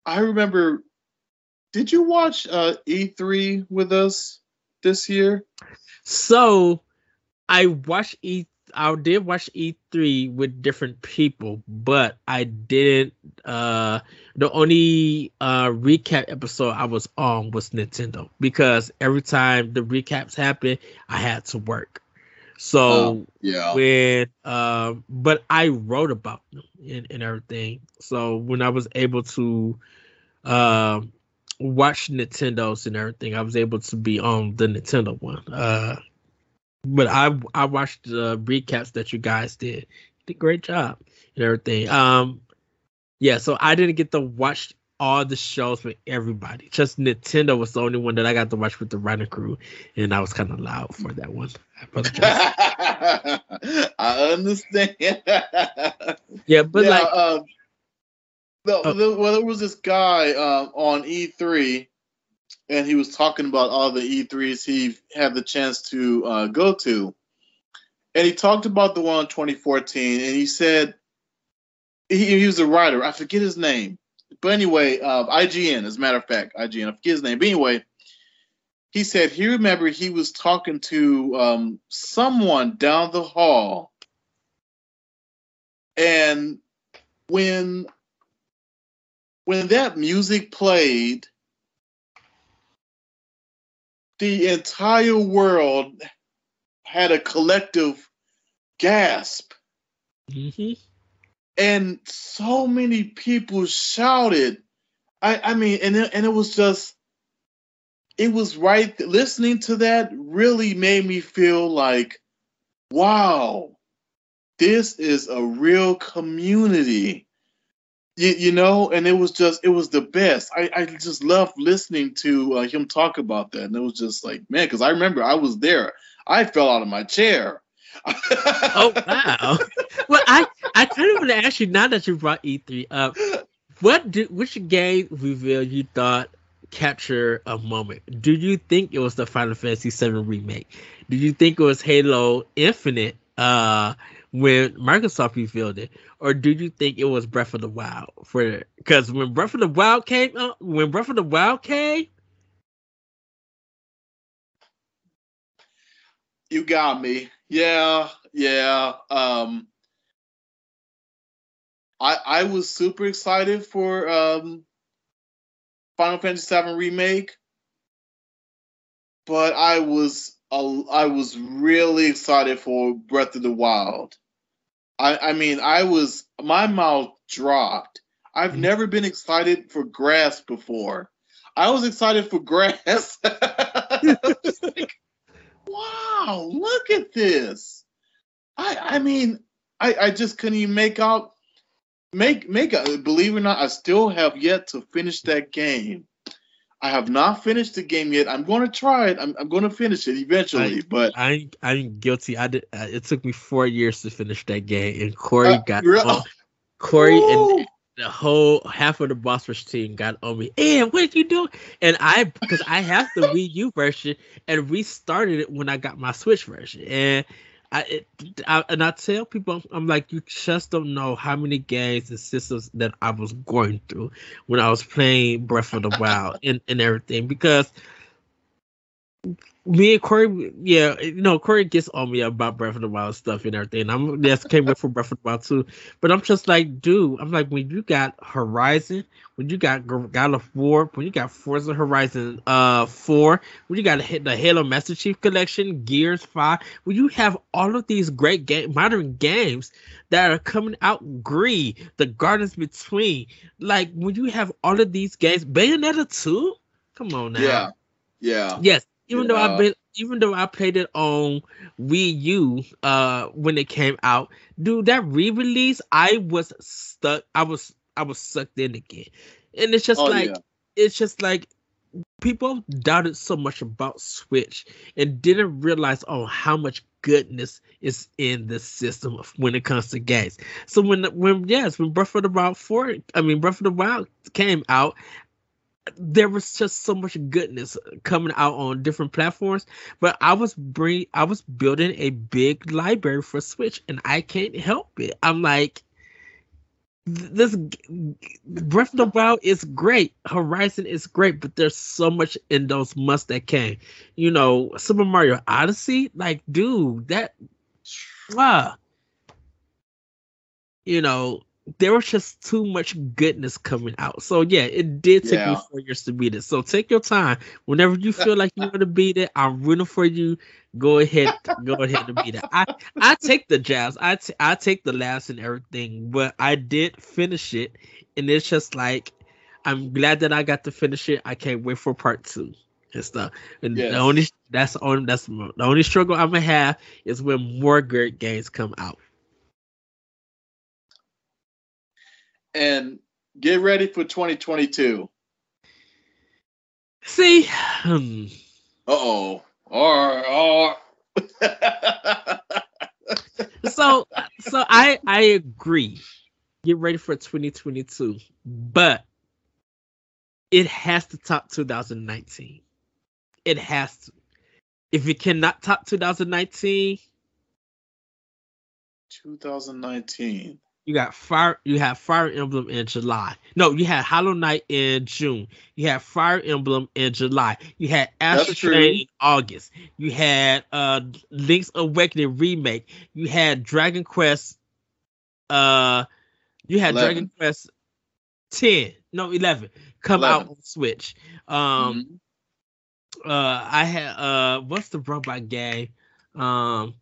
I remember. Did you watch uh, E3 with us this year? so I watched E. I did watch E3 with different people, but I didn't. Uh, the only uh recap episode I was on was Nintendo because every time the recaps happened, I had to work. So Oh, yeah. when um but I wrote about them and, and everything. So when I was able to um watch Nintendo's and everything. I was able to be on the Nintendo one. Uh, but I I watched the recaps that you guys did. You did a great job and everything. Um, yeah, so I didn't get to watch all the shows with everybody. Just Nintendo was the only one that I got to watch with the writing crew, and I was kind of loud for that one. I, I understand. yeah, but yeah, like, um, the, Oh. well, there was this guy um, on E3, and he was talking about all the E3s he had the chance to uh, go to, and he talked about the one in 2014, and he said he, he was a writer. I forget his name, but anyway, uh, IGN, as a matter of fact, IGN. I forget his name, but anyway. He said he remembered he was talking to um, someone down the hall, and when when that music played, the entire world had a collective gasp, mhm. and so many people shouted. I, I mean, and it, and it was just, it was right. Listening to that really made me feel like, wow, this is a real community. You, you know, and it was just, it was the best. I, I just loved listening to uh, him talk about that. And it was just like, man, because I remember I was there. I fell out of my chair. oh wow. well, I I kind of want to ask you now that you brought E3 up. What do which game reveal you thought capture a moment? Do you think it was the Final Fantasy VII remake? Do you think it was Halo Infinite uh when Microsoft revealed it, or do you think it was Breath of the Wild? For because when Breath of the Wild came, when Breath of the Wild came, You got me. Yeah, yeah. Um I I was super excited for um Final Fantasy VII remake, but I was I was really excited for Breath of the Wild. I I mean I was my mouth dropped. I've Mhm. never been excited for grass before. I was excited for grass. Like, wow, look at this. I I mean, I I just couldn't even make out make make believe it or not, I still have yet to finish that game. I have not finished the game yet. I'm going to try it. I'm, I'm going to finish it eventually. but I I'm guilty. I did. Uh, it took me four years to finish that game, and Corey Uh, got real- on, Corey Ooh. and the whole half of the boss rush team got on me. And what did you do? And I because I have the Wii U version and restarted it when I got my Switch version. And I, I and I tell people I'm like you just don't know how many games and systems that I was going through when I was playing Breath of the Wild and, and everything because me and Corey, yeah, you know, Corey gets on me about Breath of the Wild stuff and everything. I'm yes, came back for Breath of the Wild too, but I'm just like, dude, I'm like, when you got Horizon, when you got God of War, when you got Forza Horizon uh four, when you got hit the Halo Master Chief Collection, Gears five, when you have all of these great game modern games that are coming out, Gris, The Gardens Between, like when you have all of these games, Bayonetta two, come on now, yeah, yeah, Yes, even though I've been, even though I played it on Wii U uh when it came out, dude, that re-release, I was stuck. I was I was sucked in again, and it's just Oh, like yeah. it's just like people doubted so much about Switch and didn't realize oh how much goodness is in the system when it comes to games. So when when yes when Breath of the Wild four, I mean Breath of the Wild came out, there was just so much goodness coming out on different platforms. But I was bring I was building a big library for Switch, and I can't help it. I'm like, this Breath of the Wild is great, Horizon is great, but there's so much in those months that came. You know, Super Mario Odyssey, like, dude, that, ah, you know, there was just too much goodness coming out. So yeah, it did take me four years to beat it. So take your time. Whenever you feel like you want to beat it, I'm rooting for you. Go ahead, go ahead and beat it. I I take the jabs. I t- I take the laughs and everything, but I did finish it, and it's just like I'm glad that I got to finish it. I can't wait for part two and stuff. And Yes. the only that's the only that's the only struggle I'm gonna have is when more great games come out. And get ready for 2022. See, Uh oh. Or or. so so I I agree. Get ready for 2022, but it has to top 2019. It has to. If it cannot top 2019, 2019. You got fire. You have Fire Emblem in July. No, you had Hollow Knight in June. You had Fire Emblem in July. You had That's. Chain in August. You had uh Link's Awakening remake. You had Dragon Quest. Uh, you had 11. Dragon Quest 10, no 11, come out on Switch. Um, Mhm. uh I had uh what's the robot game um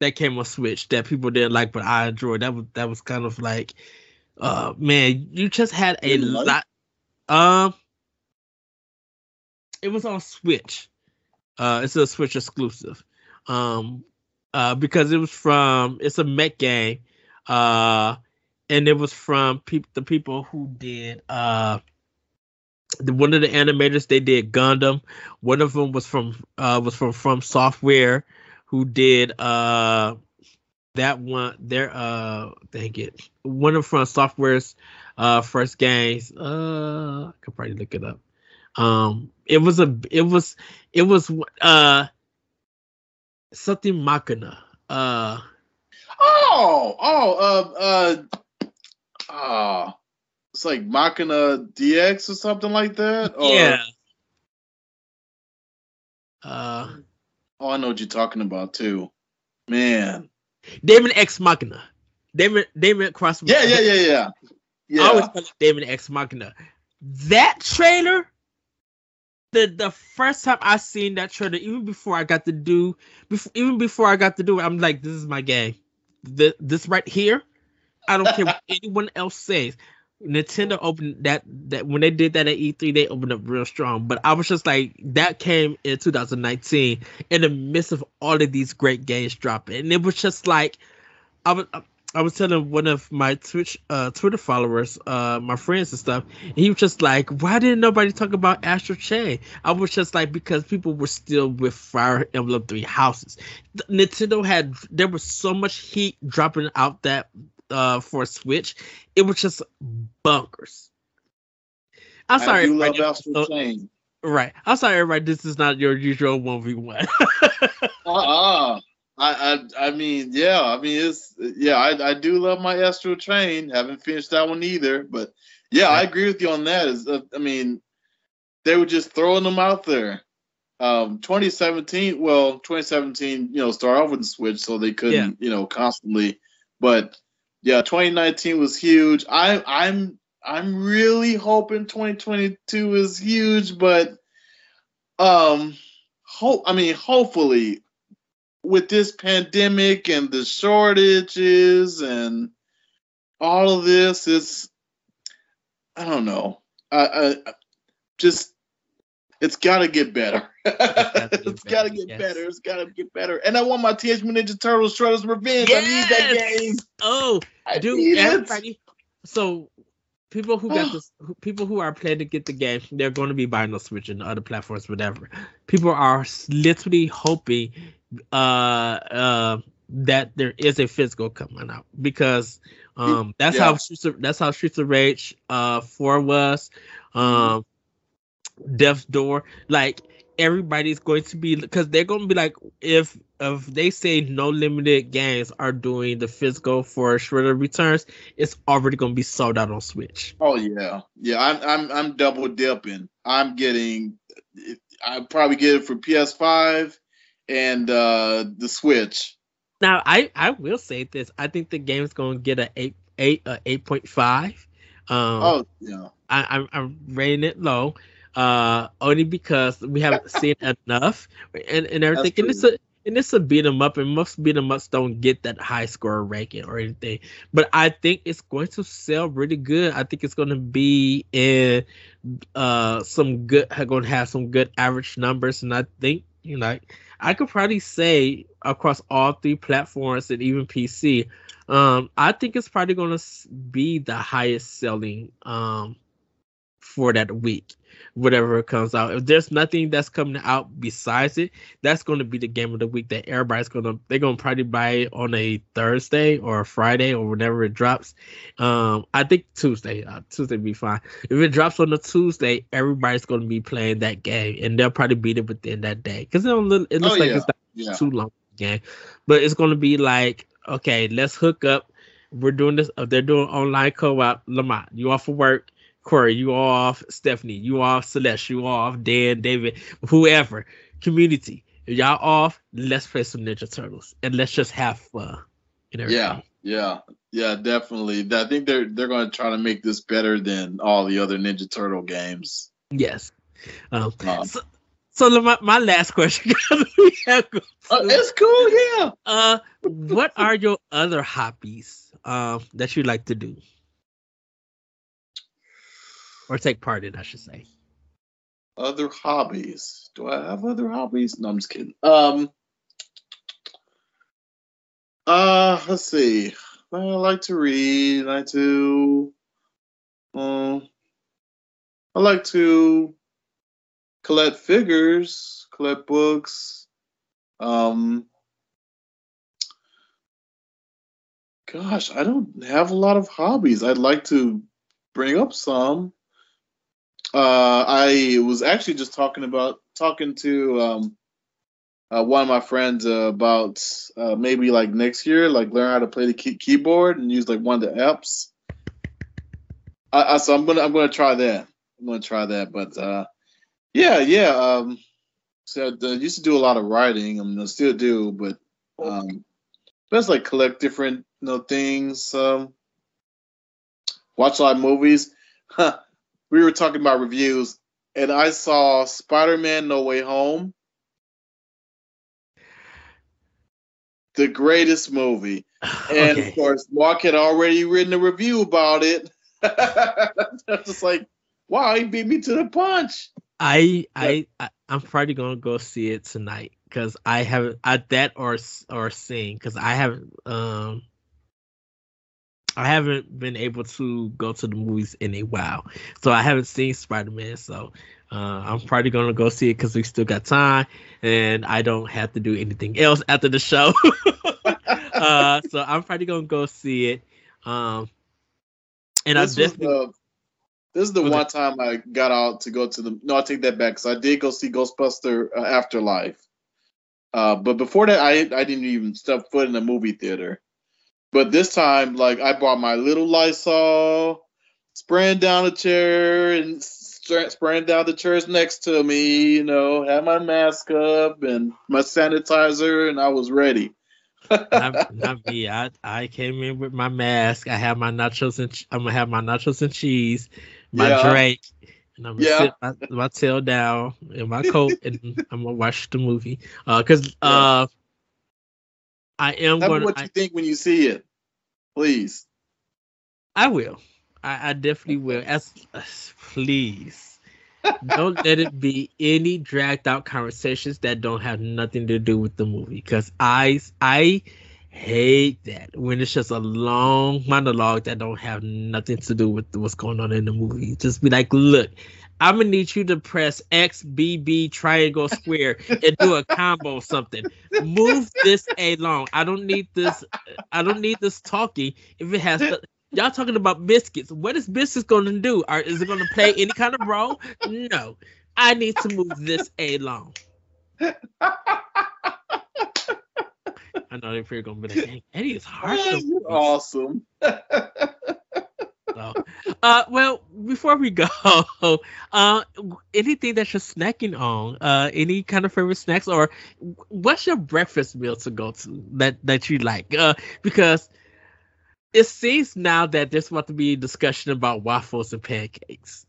that came on Switch that people didn't like but I enjoyed that was that was kind of like uh man you just had a like? lot um it was on Switch uh it's a Switch exclusive um uh because it was from it's a mech game uh and it was from peop- the people who did uh the one of the animators they did Gundam. One of them was from uh was from From Software, who did uh that one. Their uh dang it, one of From Software's uh first games. Uh, I could probably look it up. Um, it was a it was it was uh something Machina. Uh, Oh, oh, uh, uh, ah, it's like Machina DX or something like that. Or, yeah. Uh, Oh, I know what you're talking about too. Man. Daemon X Machina. Daemon Daemon Cross. Yeah, yeah, yeah, yeah. Yeah. I always call it Daemon X Machina. That trailer, the the first time I seen that trailer, even before I got to do, before even before I got to do it, I'm like, this is my game. This, this right here, I don't care what anyone else says. Nintendo opened that that when they did that at E3, they opened up real strong. But I was just like, that came in 2019 in the midst of all of these great games dropping, and it was just like, I was. I was telling one of my Twitch, uh, Twitter followers, uh, my friends and stuff, and he was just like, "Why didn't nobody talk about Astral Chain?" I was just like, because people were still with Fire Emblem Three Houses. Nintendo had there was so much heat dropping out that uh for Switch, it was just bunkers. I'm sorry, I do love. Astral So- Chain. right? I'm sorry, everybody. This is not your usual one v one. Uh-uh. I, I I mean, yeah, I mean it's yeah, I, I do love my Astral Train. Haven't finished that one either, but yeah, I agree with you on that. Is uh, I mean, they were just throwing them out there. Um, 2017, well, 2017, you know, started off with the Switch, so they couldn't, you know, constantly. But yeah, 2019 was huge. I I'm I'm really hoping 2022 is huge, but um, hope I mean, hopefully with this pandemic and the shortages and all of this, it's I don't know. I, I I- just it's got to get better. it's got to get yes. better. It's got to get better. And I want my Teenage Mutant Ninja Turtles Shredder's Revenge. I need that game. Oh, I Dude, need it. So people who got this, people who are planning to get the game, they're going to be buying the Switch and other platforms, whatever. People are literally hoping uh uh that there is a physical coming out because um that's Yeah. how Streets of, that's how Streets of Rage uh four was, um Death's Door like. Everybody's going to be because they're going to be like if if they say no limited games are doing the physical for Shredder Returns, it's already going to be sold out on Switch. Oh yeah, yeah. I'm I'm I'm double dipping. I'm getting. I probably get it for PS5 and uh the Switch. Now, I I will say this: I think the game's going to get a eight eight a eight point five. Um, Oh yeah. I, I'm I'm rating it low, uh, only because we haven't seen enough and, and everything. And it's a and it's a beat 'em up, and most beat 'em ups don't get that high score ranking or anything. But I think it's going to sell really good. I think it's going to be in uh some good, going to have some good average numbers, and I think you know I could probably say across all three platforms and even PC, um, I think it's probably going to be the highest selling um for that week whatever comes out. If there's nothing that's coming out besides it, that's going to be the game of the week that everybody's going to they're going to probably buy it on a Thursday or a Friday or whenever it drops. Um, I think Tuesday. Uh, Tuesday be fine. If it drops on a Tuesday, everybody's going to be playing that game, and they'll probably beat it within that day because it, it looks oh, like yeah. it's not yeah. too long game, but it's going to be like okay, let's hook up. We're doing this. Uh, they're doing online co-op. Lamont, you off for work? Corey, you off, Stephanie, you off, Celeste, you off, Dan, David, whoever, community. If y'all off, let's play some Ninja Turtles and let's just have fun. Yeah, yeah, yeah, definitely. I think they're they're going to try to make this better than all the other Ninja Turtle games. Yes. Um, uh, so, so my, my last question. uh, it's cool, yeah. Uh, what are your other hobbies um, that you like to do? Or take part in, I should say. Other hobbies? Do I have other hobbies? No, I'm just kidding. Um. Uh, let's see. I like to read. I like to. Um. I like to collect figures, collect books. Um. Gosh, I don't have a lot of hobbies. I'd like to bring up some. Uh, I was actually just talking about talking to um, uh, one of my friends uh, about uh, maybe like next year, like learn how to play the key- keyboard and use like one of the apps. I, I, so I'm gonna I'm gonna try that. I'm gonna try that, but uh, yeah, yeah. Um, so I used to do a lot of writing. I mean, I still do, but um, that's like collect different you know things. Um, watch a lot of movies. We were talking about reviews, and I saw Spider-Man: No Way Home, the greatest movie, and okay. of course, Mark had already written a review about it. I was just like, wow, he beat me to the punch. I I, I I'm probably gonna go see it tonight because I haven't I that or or sing because I haven't um I haven't been able to go to the movies in a while, so I haven't seen Spider Man. So uh, I'm probably gonna go see it because we still got time, and I don't have to do anything else after the show. uh, so I'm probably gonna go see it. Um, and this I definitely. The, this is the one time I got out to go to the. No, I take that back because I did go see Ghostbuster uh, Afterlife. Uh, but before that, I I didn't even step foot in a movie theater. But this time, like I bought my little Lysol, spraying down the chair and spraying down the chairs next to me. You know, had my mask up and my sanitizer, and I was ready. not, not, me. I I came in with my mask. I have my nachos and I'm gonna have my nachos and cheese, my yeah. drink, and I'm gonna yeah. sit my, my tail down in my coat, and I'm gonna watch the movie. Uh, cause uh, I am Tell going. Me what I, you think when you see it, please. I will. I, I definitely will. As, as please, don't let it be any dragged out conversations that don't have nothing to do with the movie. Because I I hate that when it's just a long monologue that don't have nothing to do with what's going on in the movie. Just be like, look, I'm gonna need you to press X, B, B, triangle, square, and do a combo something. Move this along. I don't need this. I don't need this talking. If it has to, y'all talking about biscuits. What is biscuits gonna do? Or is it gonna play any kind of role? No. I need to move this along. I know they're gonna be like, Eddie is hard. Awesome. So, uh, well, before we go, uh, anything that you're snacking on, uh, any kind of favorite snacks, or what's your breakfast meal to go to that that you like? Uh, because it seems now that there's about to be a discussion about waffles and pancakes.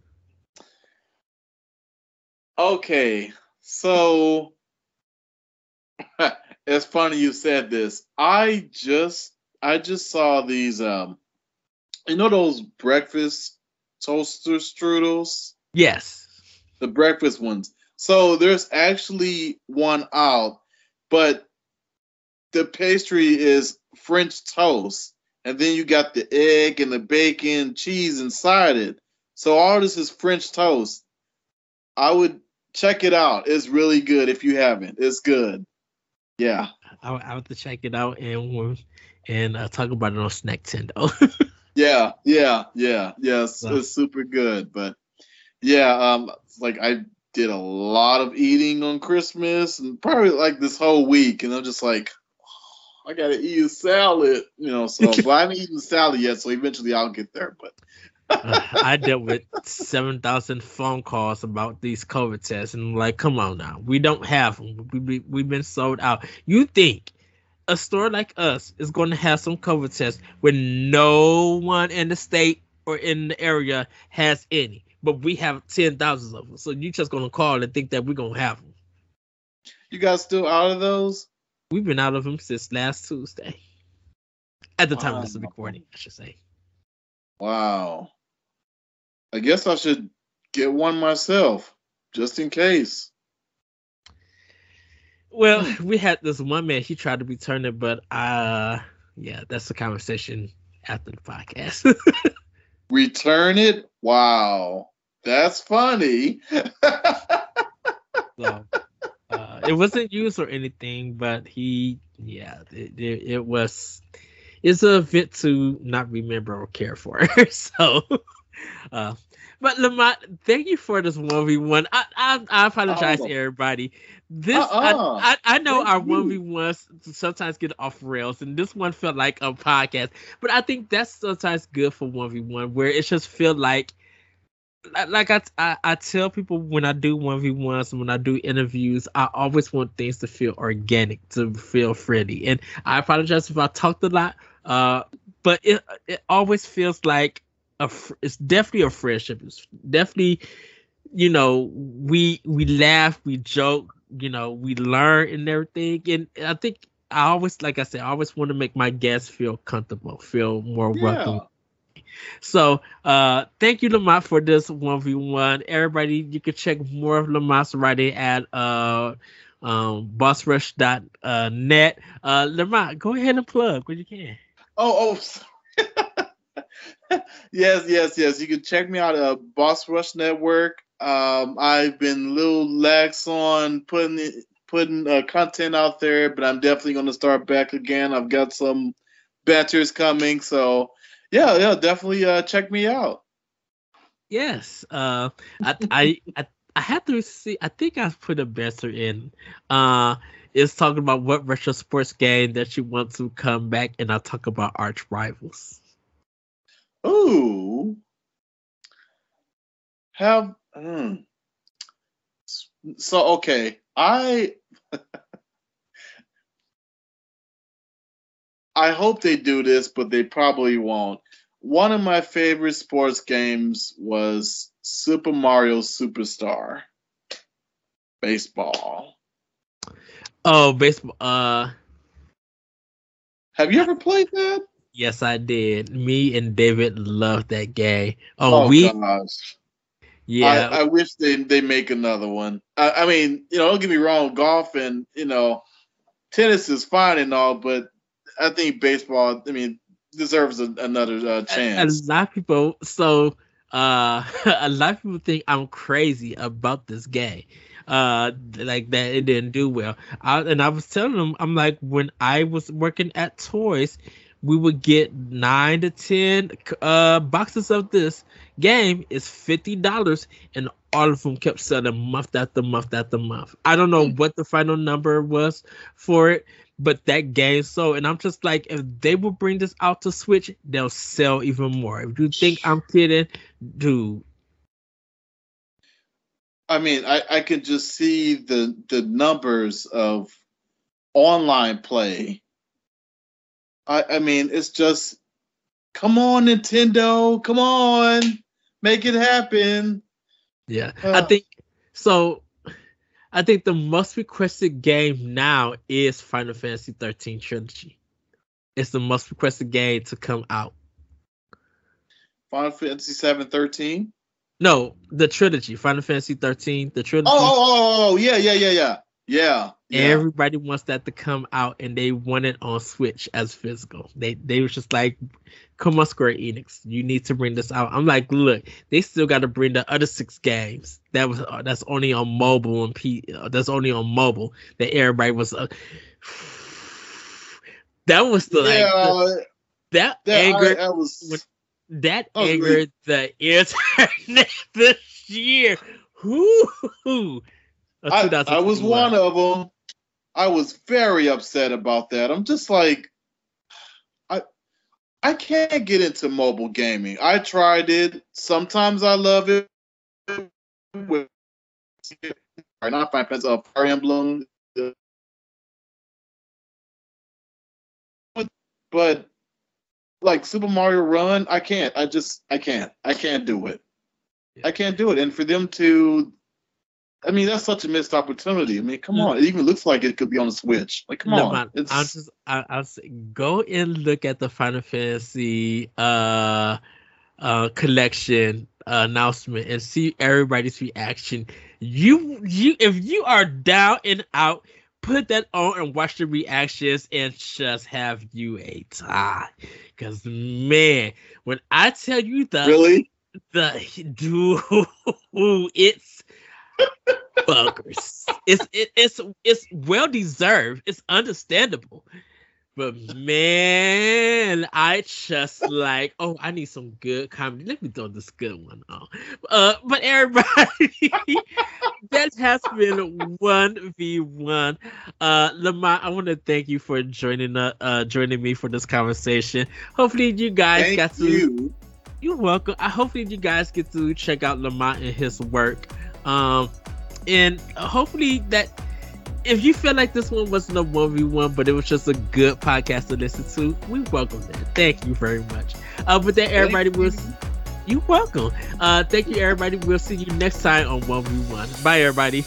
Okay, so it's funny you said this. I just I just saw these um you know those breakfast toaster strudels? Yes. The breakfast ones. So there's actually one out, but the pastry is French toast. And then you got the egg and the bacon, cheese inside it. So all this is French toast. I would check it out. It's really good if you haven't. It's good. Yeah. I, I have to check it out and and uh, talk about it on Snack Tendo. yeah, yeah, yeah, yes. So. It's super good. But yeah, um, like I did a lot of eating on Christmas and probably like this whole week, and I'm just like, oh, I gotta eat a salad, you know. So, but I haven't eaten salad yet, so eventually I'll get there. But uh, I dealt with seven thousand phone calls about these COVID tests, and I'm like, come on now, we don't have them. We, we we've been sold out. You think a store like us is going to have some COVID tests when no one in the state or in the area has any? but we have ten thousands of them. So you just gonna call and think that we're gonna have them. You guys still out of those? We've been out of them since last Tuesday. At the time wow. of this recording, I should say. Wow. I guess I should get one myself, just in case. Well, we had this one man. He tried to return it, but uh, yeah, that's the conversation after the podcast. return it. Wow, that's funny. so, uh, it wasn't used or anything, but he, yeah, it, it, it was. It's a bit to not remember or care for. so, uh, but Lamont, thank you for this one v one. I I, I apologize oh. to everybody. This uh-uh. I, I, I know thank our one v ones sometimes get off rails, and this one felt like a podcast. But I think that's sometimes good for one v one, where it just feel like like I, I, I tell people when I do one v ones and when I do interviews, I always want things to feel organic, to feel friendly. And I apologize if I talked a lot, uh, but it it always feels like a it's definitely a friendship. It's definitely, you know, we we laugh, we joke, you know, we learn and everything. And I think I always, like I said, I always want to make my guests feel comfortable, feel more yeah. welcome. So uh thank you Lamont for this 1v1. Everybody you can check more of Lamont's writing at uh um bossrush.net. Uh, uh Lamont, go ahead and plug when you can. Oh, oh yes, yes, yes. You can check me out at Boss Rush Network. Um, I've been a little lax on putting putting uh, content out there, but I'm definitely going to start back again. I've got some banters coming, so yeah, yeah, definitely uh, check me out. Yes, uh, I, I, I I had to see. I think I put a banter in. Uh, it's talking about what retro sports game that you want to come back, and I'll talk about arch rivals. Ooh. Have mm. so okay. I I hope they do this, but they probably won't. One of my favorite sports games was Super Mario Superstar. Baseball. Oh, baseball. Uh Have you ever played that? Yes, I did. Me and David loved that game. Oh, oh we. Gosh. Yeah, I, I, wish they they make another one. I, I, mean, you know, don't get me wrong, golf and you know, tennis is fine and all, but I think baseball. I mean, deserves a, another uh, chance. A, a lot of people. So, uh, a lot of people think I'm crazy about this game uh like that it didn't do well I, and i was telling them i'm like when i was working at toys we would get nine to ten uh boxes of this game is fifty dollars and all of them kept selling month after month after month. I don't know what the final number was for it but that game sold. and i'm just like if they will bring this out to switch they'll sell even more. If you think i'm kidding dude. I mean i i can just see the the numbers of online play I, I mean, it's just, come on, Nintendo, come on, make it happen. Yeah, uh, I think so. I think the most requested game now is Final Fantasy 13 Trilogy. It's the most requested game to come out. Final Fantasy 7 13? No, the trilogy, Final Fantasy 13, the trilogy. Oh, oh, oh, oh, yeah, yeah, yeah, yeah. Yeah. yeah. Everybody wants that to come out and they want it on Switch as physical. They they was just like, come on, Square Enix, you need to bring this out. I'm like, look, they still got to bring the other six games that was uh, that's only on mobile and P uh, that's only on mobile that everybody was. Uh, that was the yeah, like the, that, that anger. I, I was that Oh, angered the internet this year. Whoo! I, I was one of them. I was very upset about that. I'm just like, I I can't get into mobile gaming. I tried it. Sometimes I love it. With not Final Fantasy, uh, Fire Emblem. uh, But like Super Mario Run, I can't. I just I can't. I can't do it. I can't do it. And for them to I mean, that's such a missed opportunity. I mean, come Mm. on. It even looks like it could be on the Switch. Like, come No, on. man, It's, I'll just I, I'll say go and look at the Final Fantasy uh uh collection uh, announcement and see everybody's reaction. You you if you are down and out, put that on and watch the reactions and just have you a time. Cause man, when I tell you the really? the dude it's buggers it's it, it's it's well deserved it's understandable. But man i just like oh i need some good comedy. Let me throw this good one on. Uh but everybody that has been 1v1 uh lamar i want to thank you for joining uh, uh joining me for this conversation. Hopefully you guys Thank got to you. you're welcome. I hopefully you guys get to check out Lamont and his work. Um, and hopefully that if you feel like this one wasn't a one v one, but it was just a good podcast to listen to, we welcome that. Thank you very much. Uh, but then everybody will. you. You welcome. Uh, thank you everybody. We'll see you next time on one v one. Bye everybody.